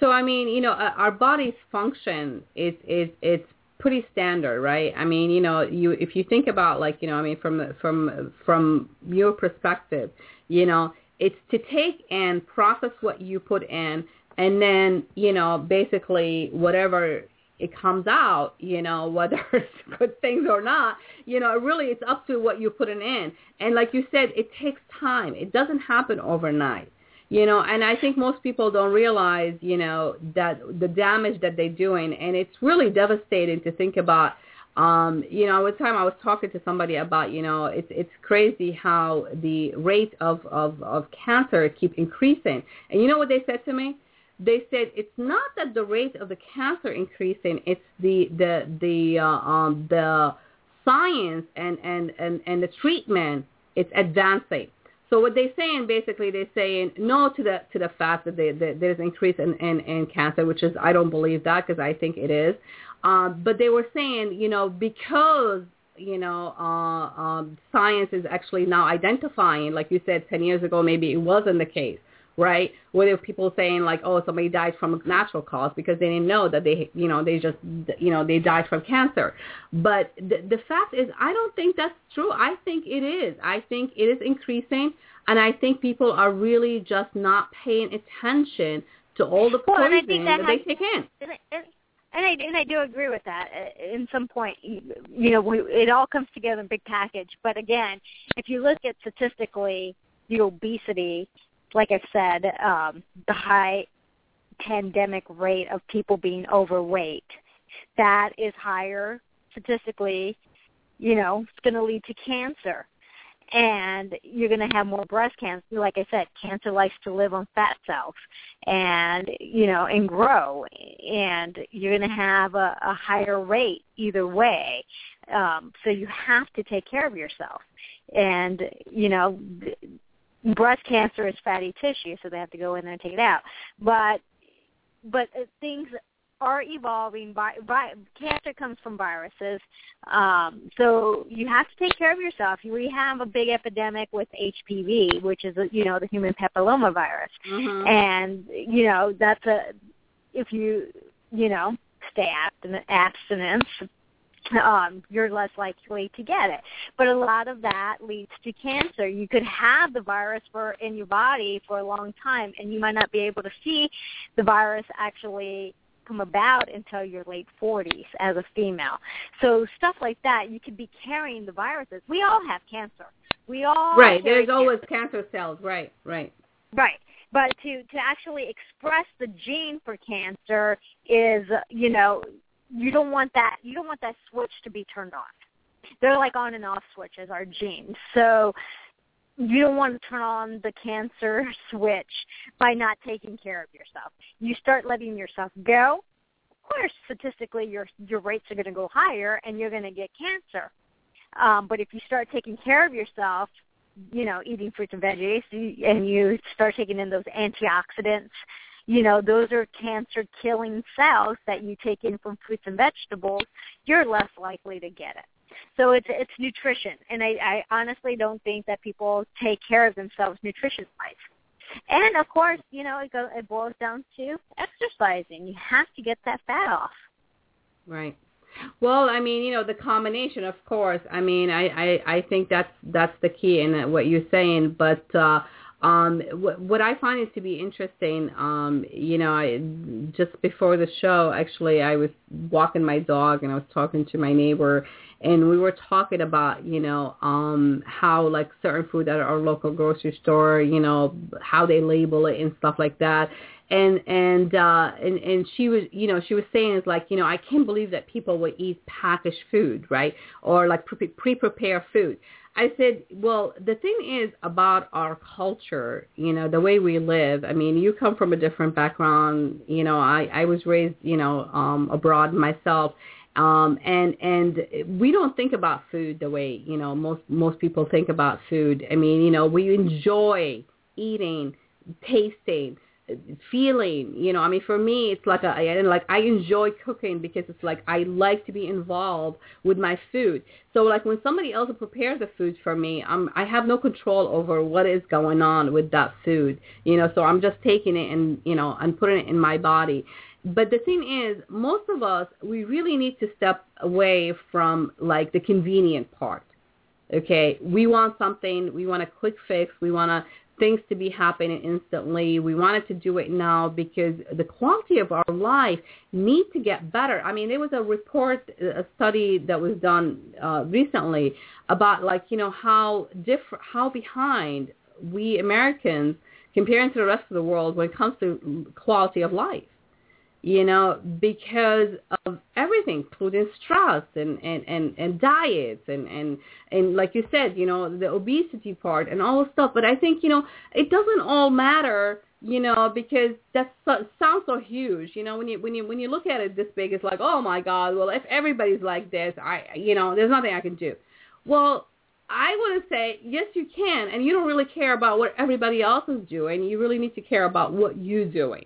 So I mean, you know, uh, our body's function is is it's pretty standard, right? I mean, you know, you if you think about like, you know, I mean, from from from your perspective, you know, it's to take and process what you put in, and then you know, basically whatever it comes out, you know, whether it's good things or not, you know, really it's up to what you put it in. And like you said, it takes time. It doesn't happen overnight you know and i think most people don't realize you know that the damage that they're doing and it's really devastating to think about um you know one time i was talking to somebody about you know it's it's crazy how the rate of of of cancer keep increasing and you know what they said to me they said it's not that the rate of the cancer increasing it's the the the uh, um the science and and and and the treatment it's advancing so what they're saying basically, they're saying no to the to the fact that, they, that there's increase in, in, in cancer, which is I don't believe that because I think it is. Um, but they were saying, you know, because you know uh, um, science is actually now identifying, like you said, ten years ago maybe it wasn't the case right? Where there were people saying like, oh, somebody died from a natural cause because they didn't know that they, you know, they just, you know, they died from cancer. But the, the fact is, I don't think that's true. I think it is. I think it is increasing, and I think people are really just not paying attention to all the well, poison that, that they take in. And I and I do agree with that. Uh, in some point, you know, we, it all comes together in a big package. But again, if you look at statistically, the obesity like I said, um, the high pandemic rate of people being overweight, that is higher statistically, you know, it's going to lead to cancer. And you're going to have more breast cancer. Like I said, cancer likes to live on fat cells and, you know, and grow. And you're going to have a, a higher rate either way. Um, so you have to take care of yourself. And, you know, breast cancer is fatty tissue, so they have to go in there and take it out. But but uh, things are evolving. By, by, cancer comes from viruses, um, so you have to take care of yourself. We have a big epidemic with HPV, which is you know the human papillomavirus, mm-hmm. and you know that's a if you you know stay abstinent, abstinence um, you're less likely to get it. But a lot of that leads to cancer. You could have the virus for in your body for a long time, and you might not be able to see the virus actually come about until your late 40s as a female. So stuff like that, you could be carrying the viruses. We all have cancer. We all right. There's cancer. always cancer cells. Right. Right. Right but to to actually express the gene for cancer is you know you don't want that you don't want that switch to be turned on. They're like on and off switches, our genes. So you don't want to turn on the cancer switch by not taking care of yourself. You start letting yourself go. Of course, statistically, your your rates are going to go higher, and you're going to get cancer. Um, but if you start taking care of yourself, you know, eating fruits and veggies, and you start taking in those antioxidants, you know, those are cancer killing cells that you take in from fruits and vegetables, you're less likely to get it. So it's it's nutrition, and I, I honestly don't think that people take care of themselves nutrition wise. And of course, you know, it goes it boils down to exercising. You have to get that fat off. Right. Well, I mean, you know, the combination, of course. I mean, I I, I think that's that's the key in what you're saying, but. uh um, what, what I find is to be interesting, um, you know, I, just before the show, actually, I was walking my dog and I was talking to my neighbor, and we were talking about, you know, um, how like certain food at our local grocery store, you know, how they label it and stuff like that. And and uh, and and she was, you know, she was saying is like, you know, I can't believe that people would eat packaged food, right, or like pre- pre-prepared food. I said, well, the thing is about our culture, you know, the way we live. I mean, you come from a different background. You know, I, I was raised, you know, um, abroad myself. Um, and and we don't think about food the way you know most most people think about food. I mean, you know, we enjoy eating, tasting, feeling. You know, I mean, for me, it's like a I, like I enjoy cooking because it's like I like to be involved with my food. So like when somebody else prepares the food for me, I'm I have no control over what is going on with that food. You know, so I'm just taking it and you know and putting it in my body. But the thing is, most of us, we really need to step away from like the convenient part. Okay, we want something, we want a quick fix, we want things to be happening instantly. We wanted to do it now because the quality of our life need to get better. I mean, there was a report, a study that was done uh, recently about like you know how different, how behind we Americans comparing to the rest of the world when it comes to quality of life you know, because of everything, including stress and, and, and, and diets and, and, and like you said, you know, the obesity part and all the stuff. But I think, you know, it doesn't all matter, you know, because that so, sounds so huge. You know, when you, when you, when you look at it this big, it's like, oh my God, well, if everybody's like this, I, you know, there's nothing I can do. Well, I would say, yes, you can. And you don't really care about what everybody else is doing. You really need to care about what you're doing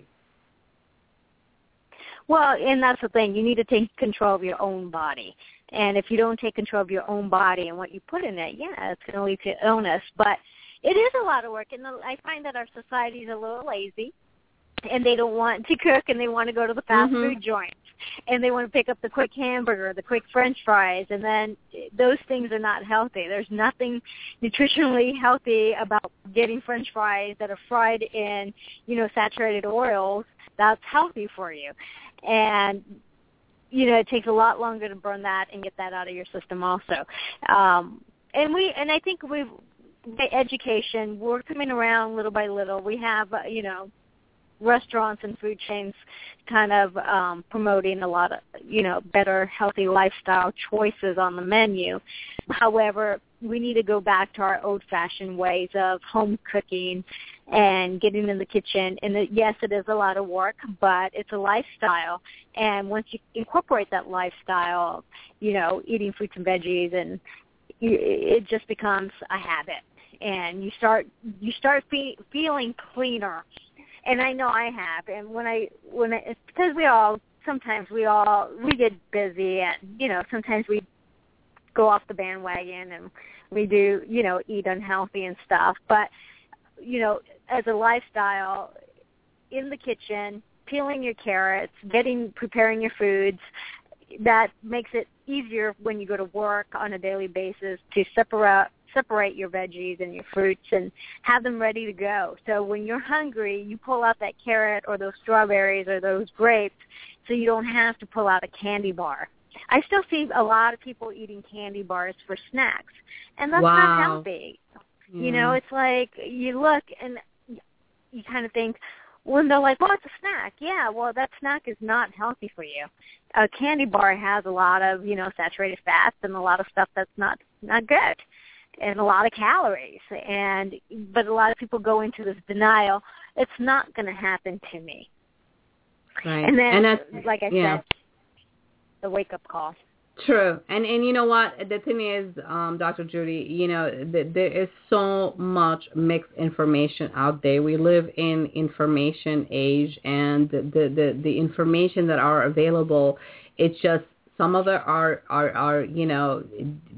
well, and that's the thing. You need to take control of your own body. And if you don't take control of your own body and what you put in it, yeah, it's going to lead to illness. But it is a lot of work, and I find that our society is a little lazy, and they don't want to cook, and they want to go to the fast mm-hmm. food joints, and they want to pick up the quick hamburger, the quick French fries, and then those things are not healthy. There's nothing nutritionally healthy about getting French fries that are fried in, you know, saturated oils. That's healthy for you. And you know it takes a lot longer to burn that and get that out of your system also. Um and we and i think we've education we're coming around little by little. We have uh, you know restaurants and food chains kind of um promoting a lot of you know better healthy lifestyle choices on the menu. However we need to go back to our old fashioned ways of home cooking and getting in the kitchen. And it, yes, it is a lot of work, but it's a lifestyle. And once you incorporate that lifestyle, you know, eating fruits and veggies, and it just becomes a habit. And you start you start fe- feeling cleaner. And I know I have. And when I when I, it's because we all sometimes we all we get busy, and you know sometimes we go off the bandwagon and we do you know eat unhealthy and stuff. But you know as a lifestyle in the kitchen, peeling your carrots, getting preparing your foods, that makes it easier when you go to work on a daily basis to separate separate your veggies and your fruits and have them ready to go. So when you're hungry, you pull out that carrot or those strawberries or those grapes so you don't have to pull out a candy bar. I still see a lot of people eating candy bars for snacks, and that's wow. not healthy. You know, hmm. it's like you look and you kind of think, when they're like, well, it's a snack. Yeah, well, that snack is not healthy for you. A candy bar has a lot of, you know, saturated fats and a lot of stuff that's not not good, and a lot of calories. And but a lot of people go into this denial. It's not going to happen to me. Right. And then, and like I yeah. said, the wake up call. True, and and you know what? The thing is, um, Dr. Judy, you know, th- there is so much mixed information out there. We live in information age, and the the the information that are available, it's just some of it are are are you know,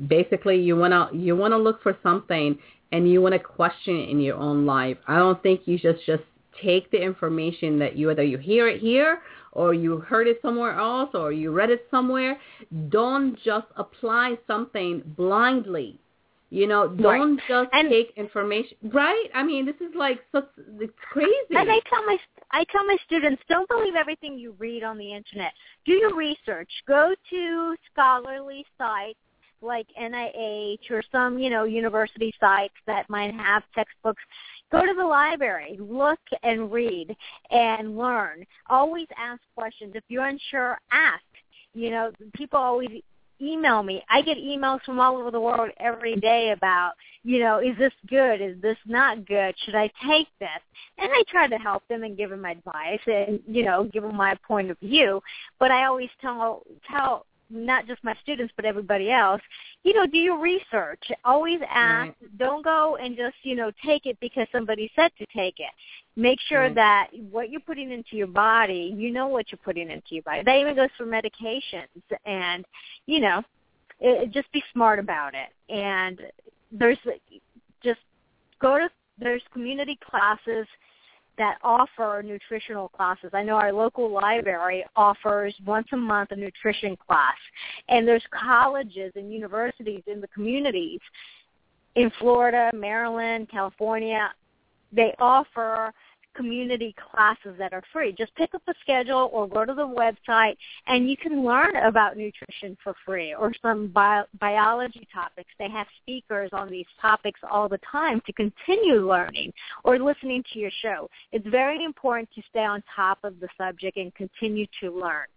basically you wanna you wanna look for something and you wanna question it in your own life. I don't think you just just take the information that you whether you hear it here or you heard it somewhere else or you read it somewhere. Don't just apply something blindly. You know, don't right. just and, take information. Right? I mean, this is like such it's crazy. And I tell my I tell my students, don't believe everything you read on the internet. Do your research. Go to scholarly sites like NIH or some, you know, university sites that might have textbooks Go to the library, look and read and learn. Always ask questions. If you're unsure, ask. You know, people always email me. I get emails from all over the world every day about, you know, is this good? Is this not good? Should I take this? And I try to help them and give them advice and, you know, give them my point of view. But I always tell tell not just my students but everybody else, you know, do your research. Always ask. Right. Don't go and just, you know, take it because somebody said to take it. Make sure right. that what you're putting into your body, you know what you're putting into your body. That even goes for medications and, you know, it, just be smart about it. And there's just go to there's community classes that offer nutritional classes. I know our local library offers once a month a nutrition class. And there's colleges and universities in the communities in Florida, Maryland, California. They offer community classes that are free. Just pick up a schedule or go to the website and you can learn about nutrition for free or some bio- biology topics. They have speakers on these topics all the time to continue learning or listening to your show. It's very important to stay on top of the subject and continue to learn.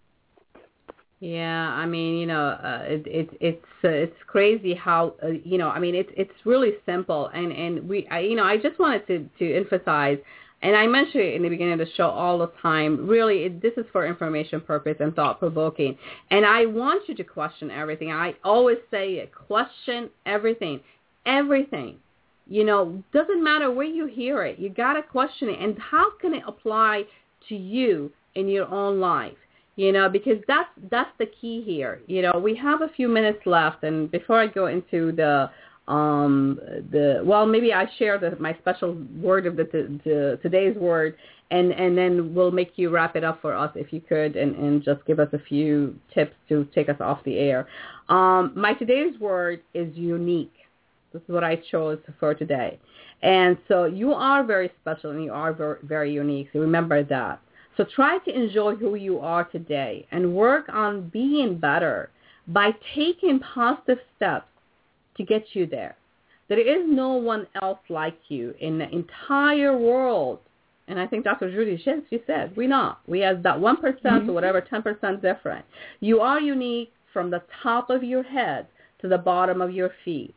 Yeah, I mean, you know, uh, it, it it's uh, it's crazy how uh, you know, I mean, it's it's really simple, and and we, I, you know, I just wanted to to emphasize and I mentioned it in the beginning of the show all the time. Really, it, this is for information purpose and thought provoking. And I want you to question everything. I always say it, question everything, everything. You know, doesn't matter where you hear it. You gotta question it, and how can it apply to you in your own life? You know, because that's that's the key here. You know, we have a few minutes left, and before I go into the um the well maybe I share the my special word of the, the, the today's word and and then we'll make you wrap it up for us if you could and and just give us a few tips to take us off the air. Um my today's word is unique. This is what I chose for today. And so you are very special and you are very, very unique. So remember that. So try to enjoy who you are today and work on being better by taking positive steps to get you there. There is no one else like you in the entire world. And I think Dr. Judy, she, she said, we're not. We have that 1% mm-hmm. or whatever, 10% different. You are unique from the top of your head to the bottom of your feet.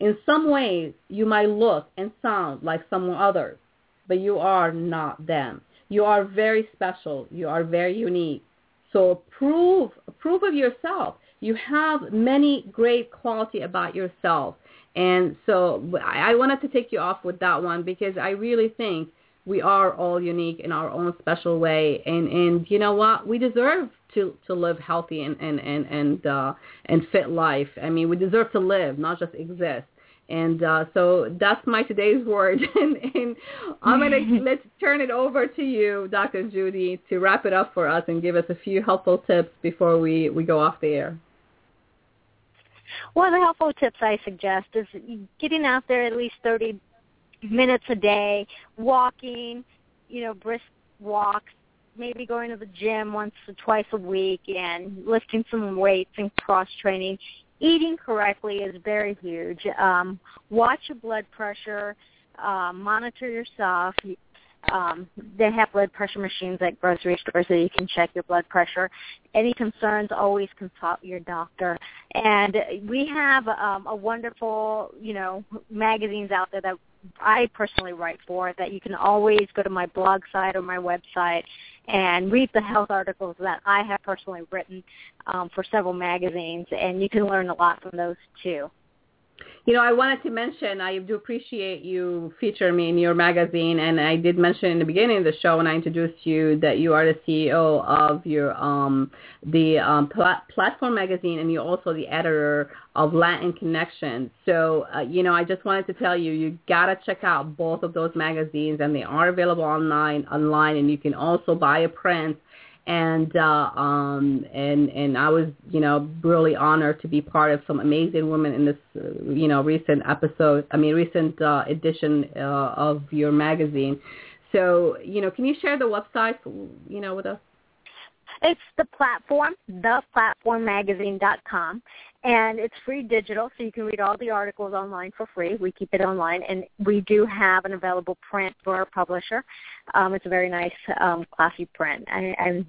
In some ways, you might look and sound like someone others, but you are not them. You are very special. You are very unique. So prove, prove of yourself you have many great quality about yourself. And so I wanted to take you off with that one because I really think we are all unique in our own special way. And, and you know what? We deserve to, to live healthy and, and, and, and, uh, and fit life. I mean, we deserve to live, not just exist. And uh, so that's my today's word. and, and I'm going to let's turn it over to you, Dr. Judy, to wrap it up for us and give us a few helpful tips before we, we go off the air. One of the helpful tips I suggest is getting out there at least 30 minutes a day, walking, you know, brisk walks, maybe going to the gym once or twice a week and lifting some weights and cross training. Eating correctly is very huge. Um, watch your blood pressure, uh, monitor yourself um, they have blood pressure machines at grocery stores so you can check your blood pressure. Any concerns, always consult your doctor. And we have um, a wonderful, you know, magazines out there that I personally write for that you can always go to my blog site or my website and read the health articles that I have personally written um, for several magazines, and you can learn a lot from those too. You know, I wanted to mention I do appreciate you featuring me in your magazine, and I did mention in the beginning of the show when I introduced you that you are the CEO of your um, the um, pl- platform magazine, and you're also the editor of Latin Connection. So, uh, you know, I just wanted to tell you, you gotta check out both of those magazines, and they are available online, online, and you can also buy a print and uh, um, and and I was you know really honored to be part of some amazing women in this uh, you know recent episode. I mean recent uh, edition uh, of your magazine. So you know, can you share the website you know with us? It's the platform, theplatformmagazine.com, and it's free digital, so you can read all the articles online for free. We keep it online, and we do have an available print for our publisher. Um, it's a very nice, um, classy print. I, I'm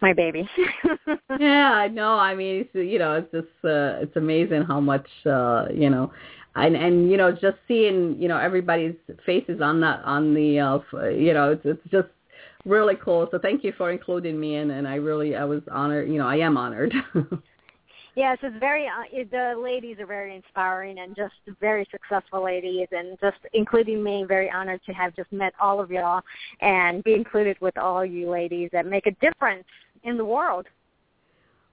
my baby. yeah, I know. I mean, it's, you know, it's just uh, it's amazing how much uh, you know, and and you know, just seeing you know everybody's faces on that on the uh, you know, it's it's just really cool. So thank you for including me, and and I really I was honored. You know, I am honored. Yes, it's very. Uh, the ladies are very inspiring and just very successful ladies, and just including me. Very honored to have just met all of y'all and be included with all you ladies that make a difference in the world.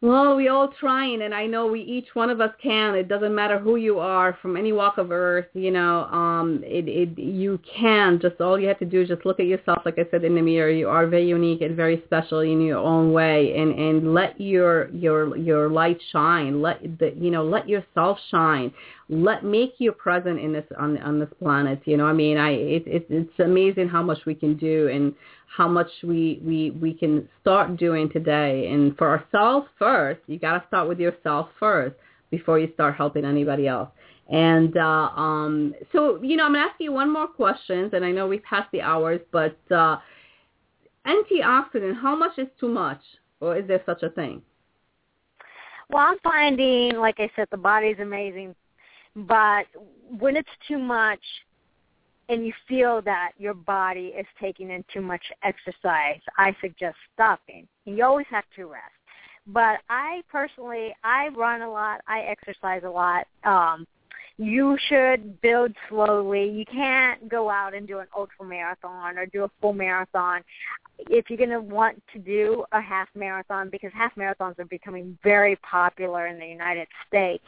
Well, we all trying, and I know we each one of us can. It doesn't matter who you are, from any walk of earth. You know, um, it, it you can. Just all you have to do is just look at yourself. Like I said in the mirror, you are very unique and very special in your own way, and and let your your your light shine. Let the you know let yourself shine let make you present in this on on this planet you know i mean i it, it it's amazing how much we can do and how much we we we can start doing today. And for ourselves first you got to start with yourself first before you start helping anybody else. And uh um so you know i'm going to ask you one more question, and i know we passed the hours but uh antioxidant how much is too much or is there such a thing? Well, I'm finding, like I said, the body's amazing but when it's too much and you feel that your body is taking in too much exercise, I suggest stopping. You always have to rest. But I personally, I run a lot. I exercise a lot. Um, you should build slowly. You can't go out and do an ultra marathon or do a full marathon if you're going to want to do a half marathon because half marathons are becoming very popular in the United States.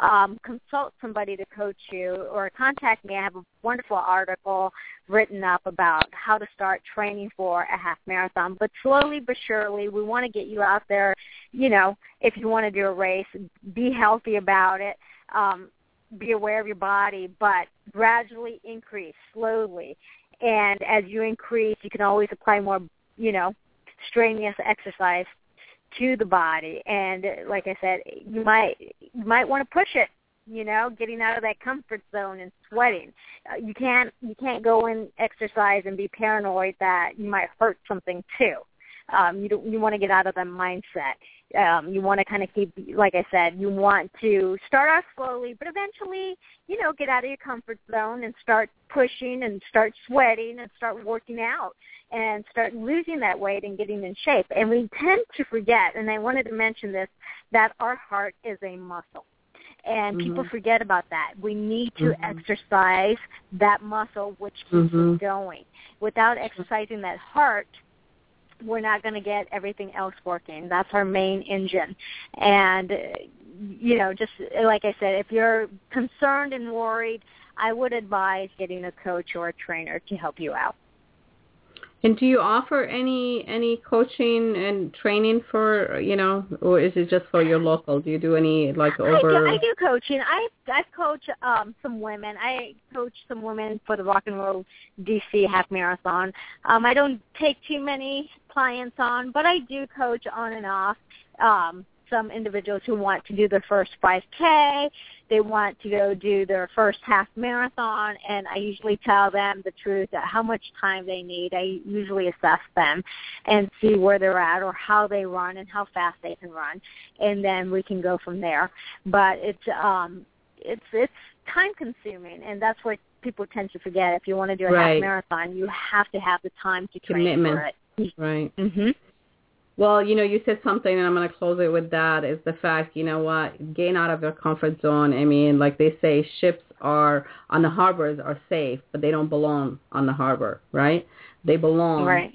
Um, consult somebody to coach you or contact me. I have a wonderful article written up about how to start training for a half marathon. But slowly but surely, we want to get you out there. You know, if you want to do a race, be healthy about it. Um, be aware of your body, but gradually increase slowly. And as you increase, you can always apply more, you know, strenuous exercise to the body. And like I said, you might you might want to push it. You know, getting out of that comfort zone and sweating. Uh, you can't you can't go and exercise and be paranoid that you might hurt something too. Um, you don't, you want to get out of that mindset um, you want to kind of keep, like I said, you want to start off slowly, but eventually, you know, get out of your comfort zone and start pushing and start sweating and start working out and start losing that weight and getting in shape. And we tend to forget, and I wanted to mention this, that our heart is a muscle. And mm-hmm. people forget about that. We need to mm-hmm. exercise that muscle, which keeps mm-hmm. us going. Without exercising that heart, we're not going to get everything else working. That's our main engine. And, you know, just like I said, if you're concerned and worried, I would advise getting a coach or a trainer to help you out. And do you offer any any coaching and training for you know, or is it just for your local? Do you do any like over? I do, I do coaching. I I coach um some women. I coach some women for the Rock and Roll DC Half Marathon. Um, I don't take too many clients on, but I do coach on and off. Um, some individuals who want to do their first 5K, they want to go do their first half marathon, and I usually tell them the truth at how much time they need. I usually assess them and see where they're at or how they run and how fast they can run, and then we can go from there. But it's um, it's it's time consuming, and that's what people tend to forget. If you want to do a right. half marathon, you have to have the time to train Commitment. for it. Right. Mhm. Well, you know, you said something, and I'm going to close it with that. Is the fact, you know what, gain out of your comfort zone. I mean, like they say, ships are on the harbors are safe, but they don't belong on the harbor, right? They belong right.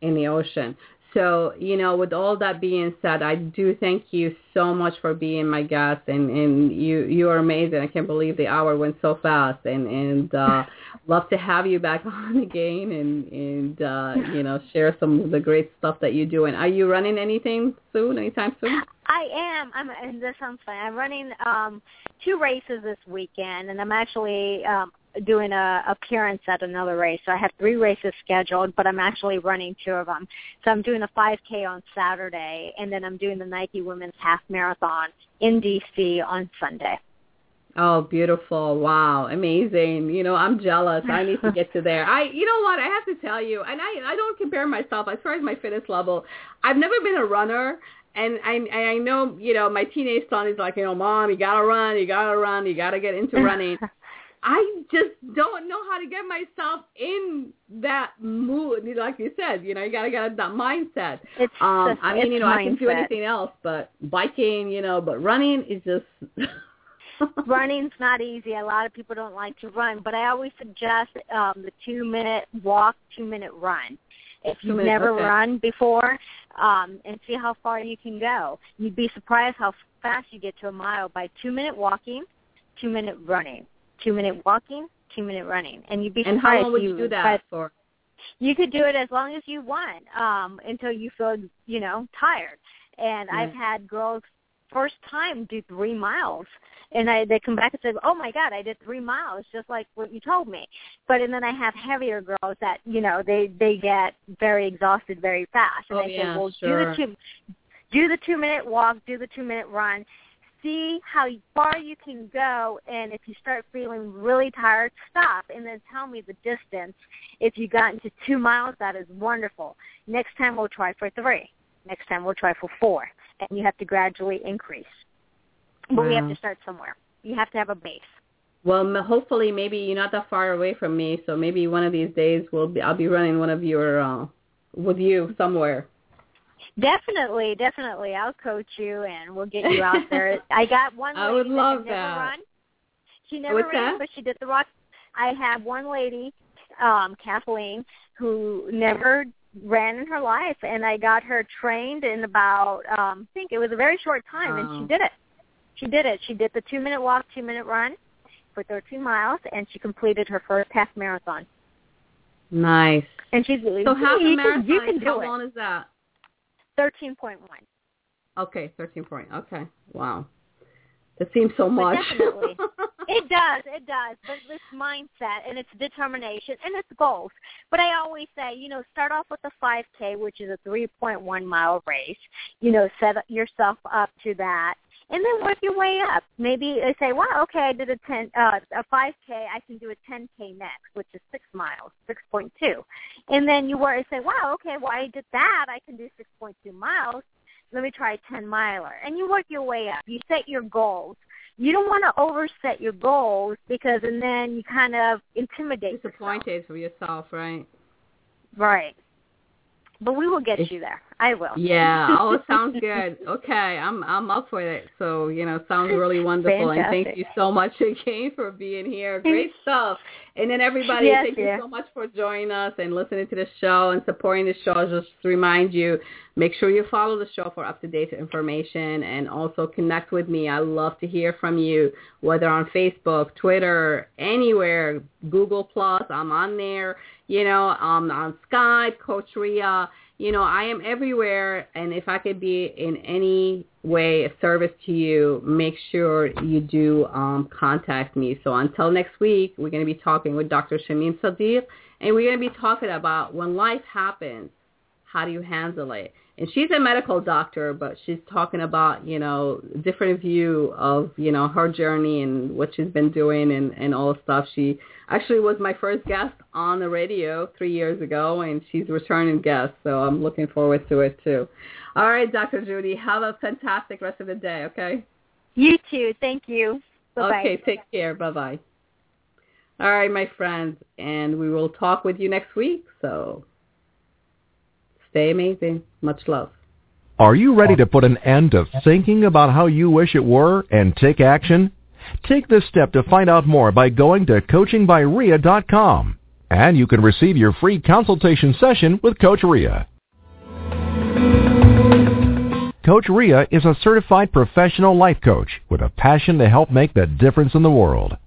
in the ocean. So, you know, with all that being said, I do thank you so much for being my guest and, and you you are amazing. I can't believe the hour went so fast and, and uh love to have you back on again and, and uh you know, share some of the great stuff that you do. And are you running anything soon, anytime soon? I am. I'm and this sounds fun. I'm running um two races this weekend and I'm actually um doing a appearance at another race. So I have three races scheduled, but I'm actually running two of them. So I'm doing a 5K on Saturday, and then I'm doing the Nike Women's Half Marathon in DC on Sunday. Oh, beautiful. Wow. Amazing. You know, I'm jealous. I need to get to there. I you know what, I have to tell you, and I I don't compare myself as far as my fitness level. I've never been a runner and I and I know, you know, my teenage son is like, you know, mom, you gotta run, you gotta run, you gotta get into running. I just don't know how to get myself in that mood. Like you said, you know, you gotta get that mindset. It's Um, just, I mean, you know, I can do anything else, but biking, you know, but running is just Running's not easy. A lot of people don't like to run, but I always suggest um, the two minute walk, two minute run. If you've minutes, never okay. run before, um, and see how far you can go. You'd be surprised how fast you get to a mile by two minute walking, two minute running, two minute walking, two minute running, and you'd be And surprised. how long would you you do that for? you could do it as long as you want um until you feel you know tired and Yeah. i've had girls first time do three miles and i they come back and say oh my god i did three miles just like what you told me but and then i have heavier girls that you know they they get very exhausted very fast and Oh, i yeah, say well sure. do the two do the two minute walk do the two minute run see how far you can go and if you start feeling really tired stop and then tell me the distance if you got into two miles that is wonderful. Next time we'll try for three. Next time we'll try for four and you have to gradually increase. But we have to start somewhere. You have to have a base. Well, hopefully, maybe you're not that far away from me, so maybe one of these days we'll be. I'll be running one of your uh, with you somewhere. Definitely definitely i'll coach you and we'll get you out there i got one I lady would love that, that. run she never What's ran that? but she did the rock i have one lady um kathleen who never ran in her life and i got her trained in about um i think it was a very short time and she did it she did it she did the two minute walk two minute run for thirteen miles and she completed her first half marathon Nice. and she's So half a marathon. you can how it long is that? Thirteen point one Okay, thirteen point. Okay, wow. That seems so much. definitely. It does, it does. But it's mindset and it's determination and it's goals. But I always say, you know, start off with a 5K, which is a 3.1 mile race. You know, set yourself up to that, and then work your way up. Maybe they say, well, okay, I did a 10, uh, a 5K, I can do a 10K next, which is six miles, 6.2. And then you work and say, wow, okay, well, I did that, I can do 6.2 miles. Let me try a 10 miler. And you work your way up. You set your goals you don't want to overset your goals because and then you kind of intimidate yourself. Disappointed for yourself, right? Right. But we will get It's- you there. I will. Yeah. Oh, it sounds good. Okay, I'm I'm up for it. So you know, sounds really wonderful. And thank you so much again for being here. Great stuff. And then everybody, Yes, thank yeah. you so much for joining us and listening to the show and supporting the show. Just to remind you, make sure you follow the show for up to date information and also connect with me. I love to hear from you, whether on Facebook, Twitter, anywhere, Google Plus. I'm on there. You know, um, on Skype, Coach Ria you know, I am everywhere, and if I could be in any way of service to you, make sure you do um, contact me. So until next week, we're going to be talking with Dr. Shamin Sadiq, and we're going to be talking about when life happens, how do you handle it? And she's a medical doctor, but she's talking about, you know, different view of, you know, her journey and what she's been doing and, and all the stuff. She actually was my first guest on the radio three years ago, and she's a returning guest, so I'm looking forward to it too. All right, Dr. Judy, have a fantastic rest of the day, okay? You too. Thank you. Bye-bye. Okay, take care. Bye-bye. All right, my friends, and we will talk with you next week, so stay amazing. Much love. Are you ready to put an end to thinking about how you wish it were and take action? Take this step to find out more by going to coachingbyria.com. And you can receive your free consultation session with Coach Ria. Coach Ria is a certified professional life coach with a passion to help make the difference in the world.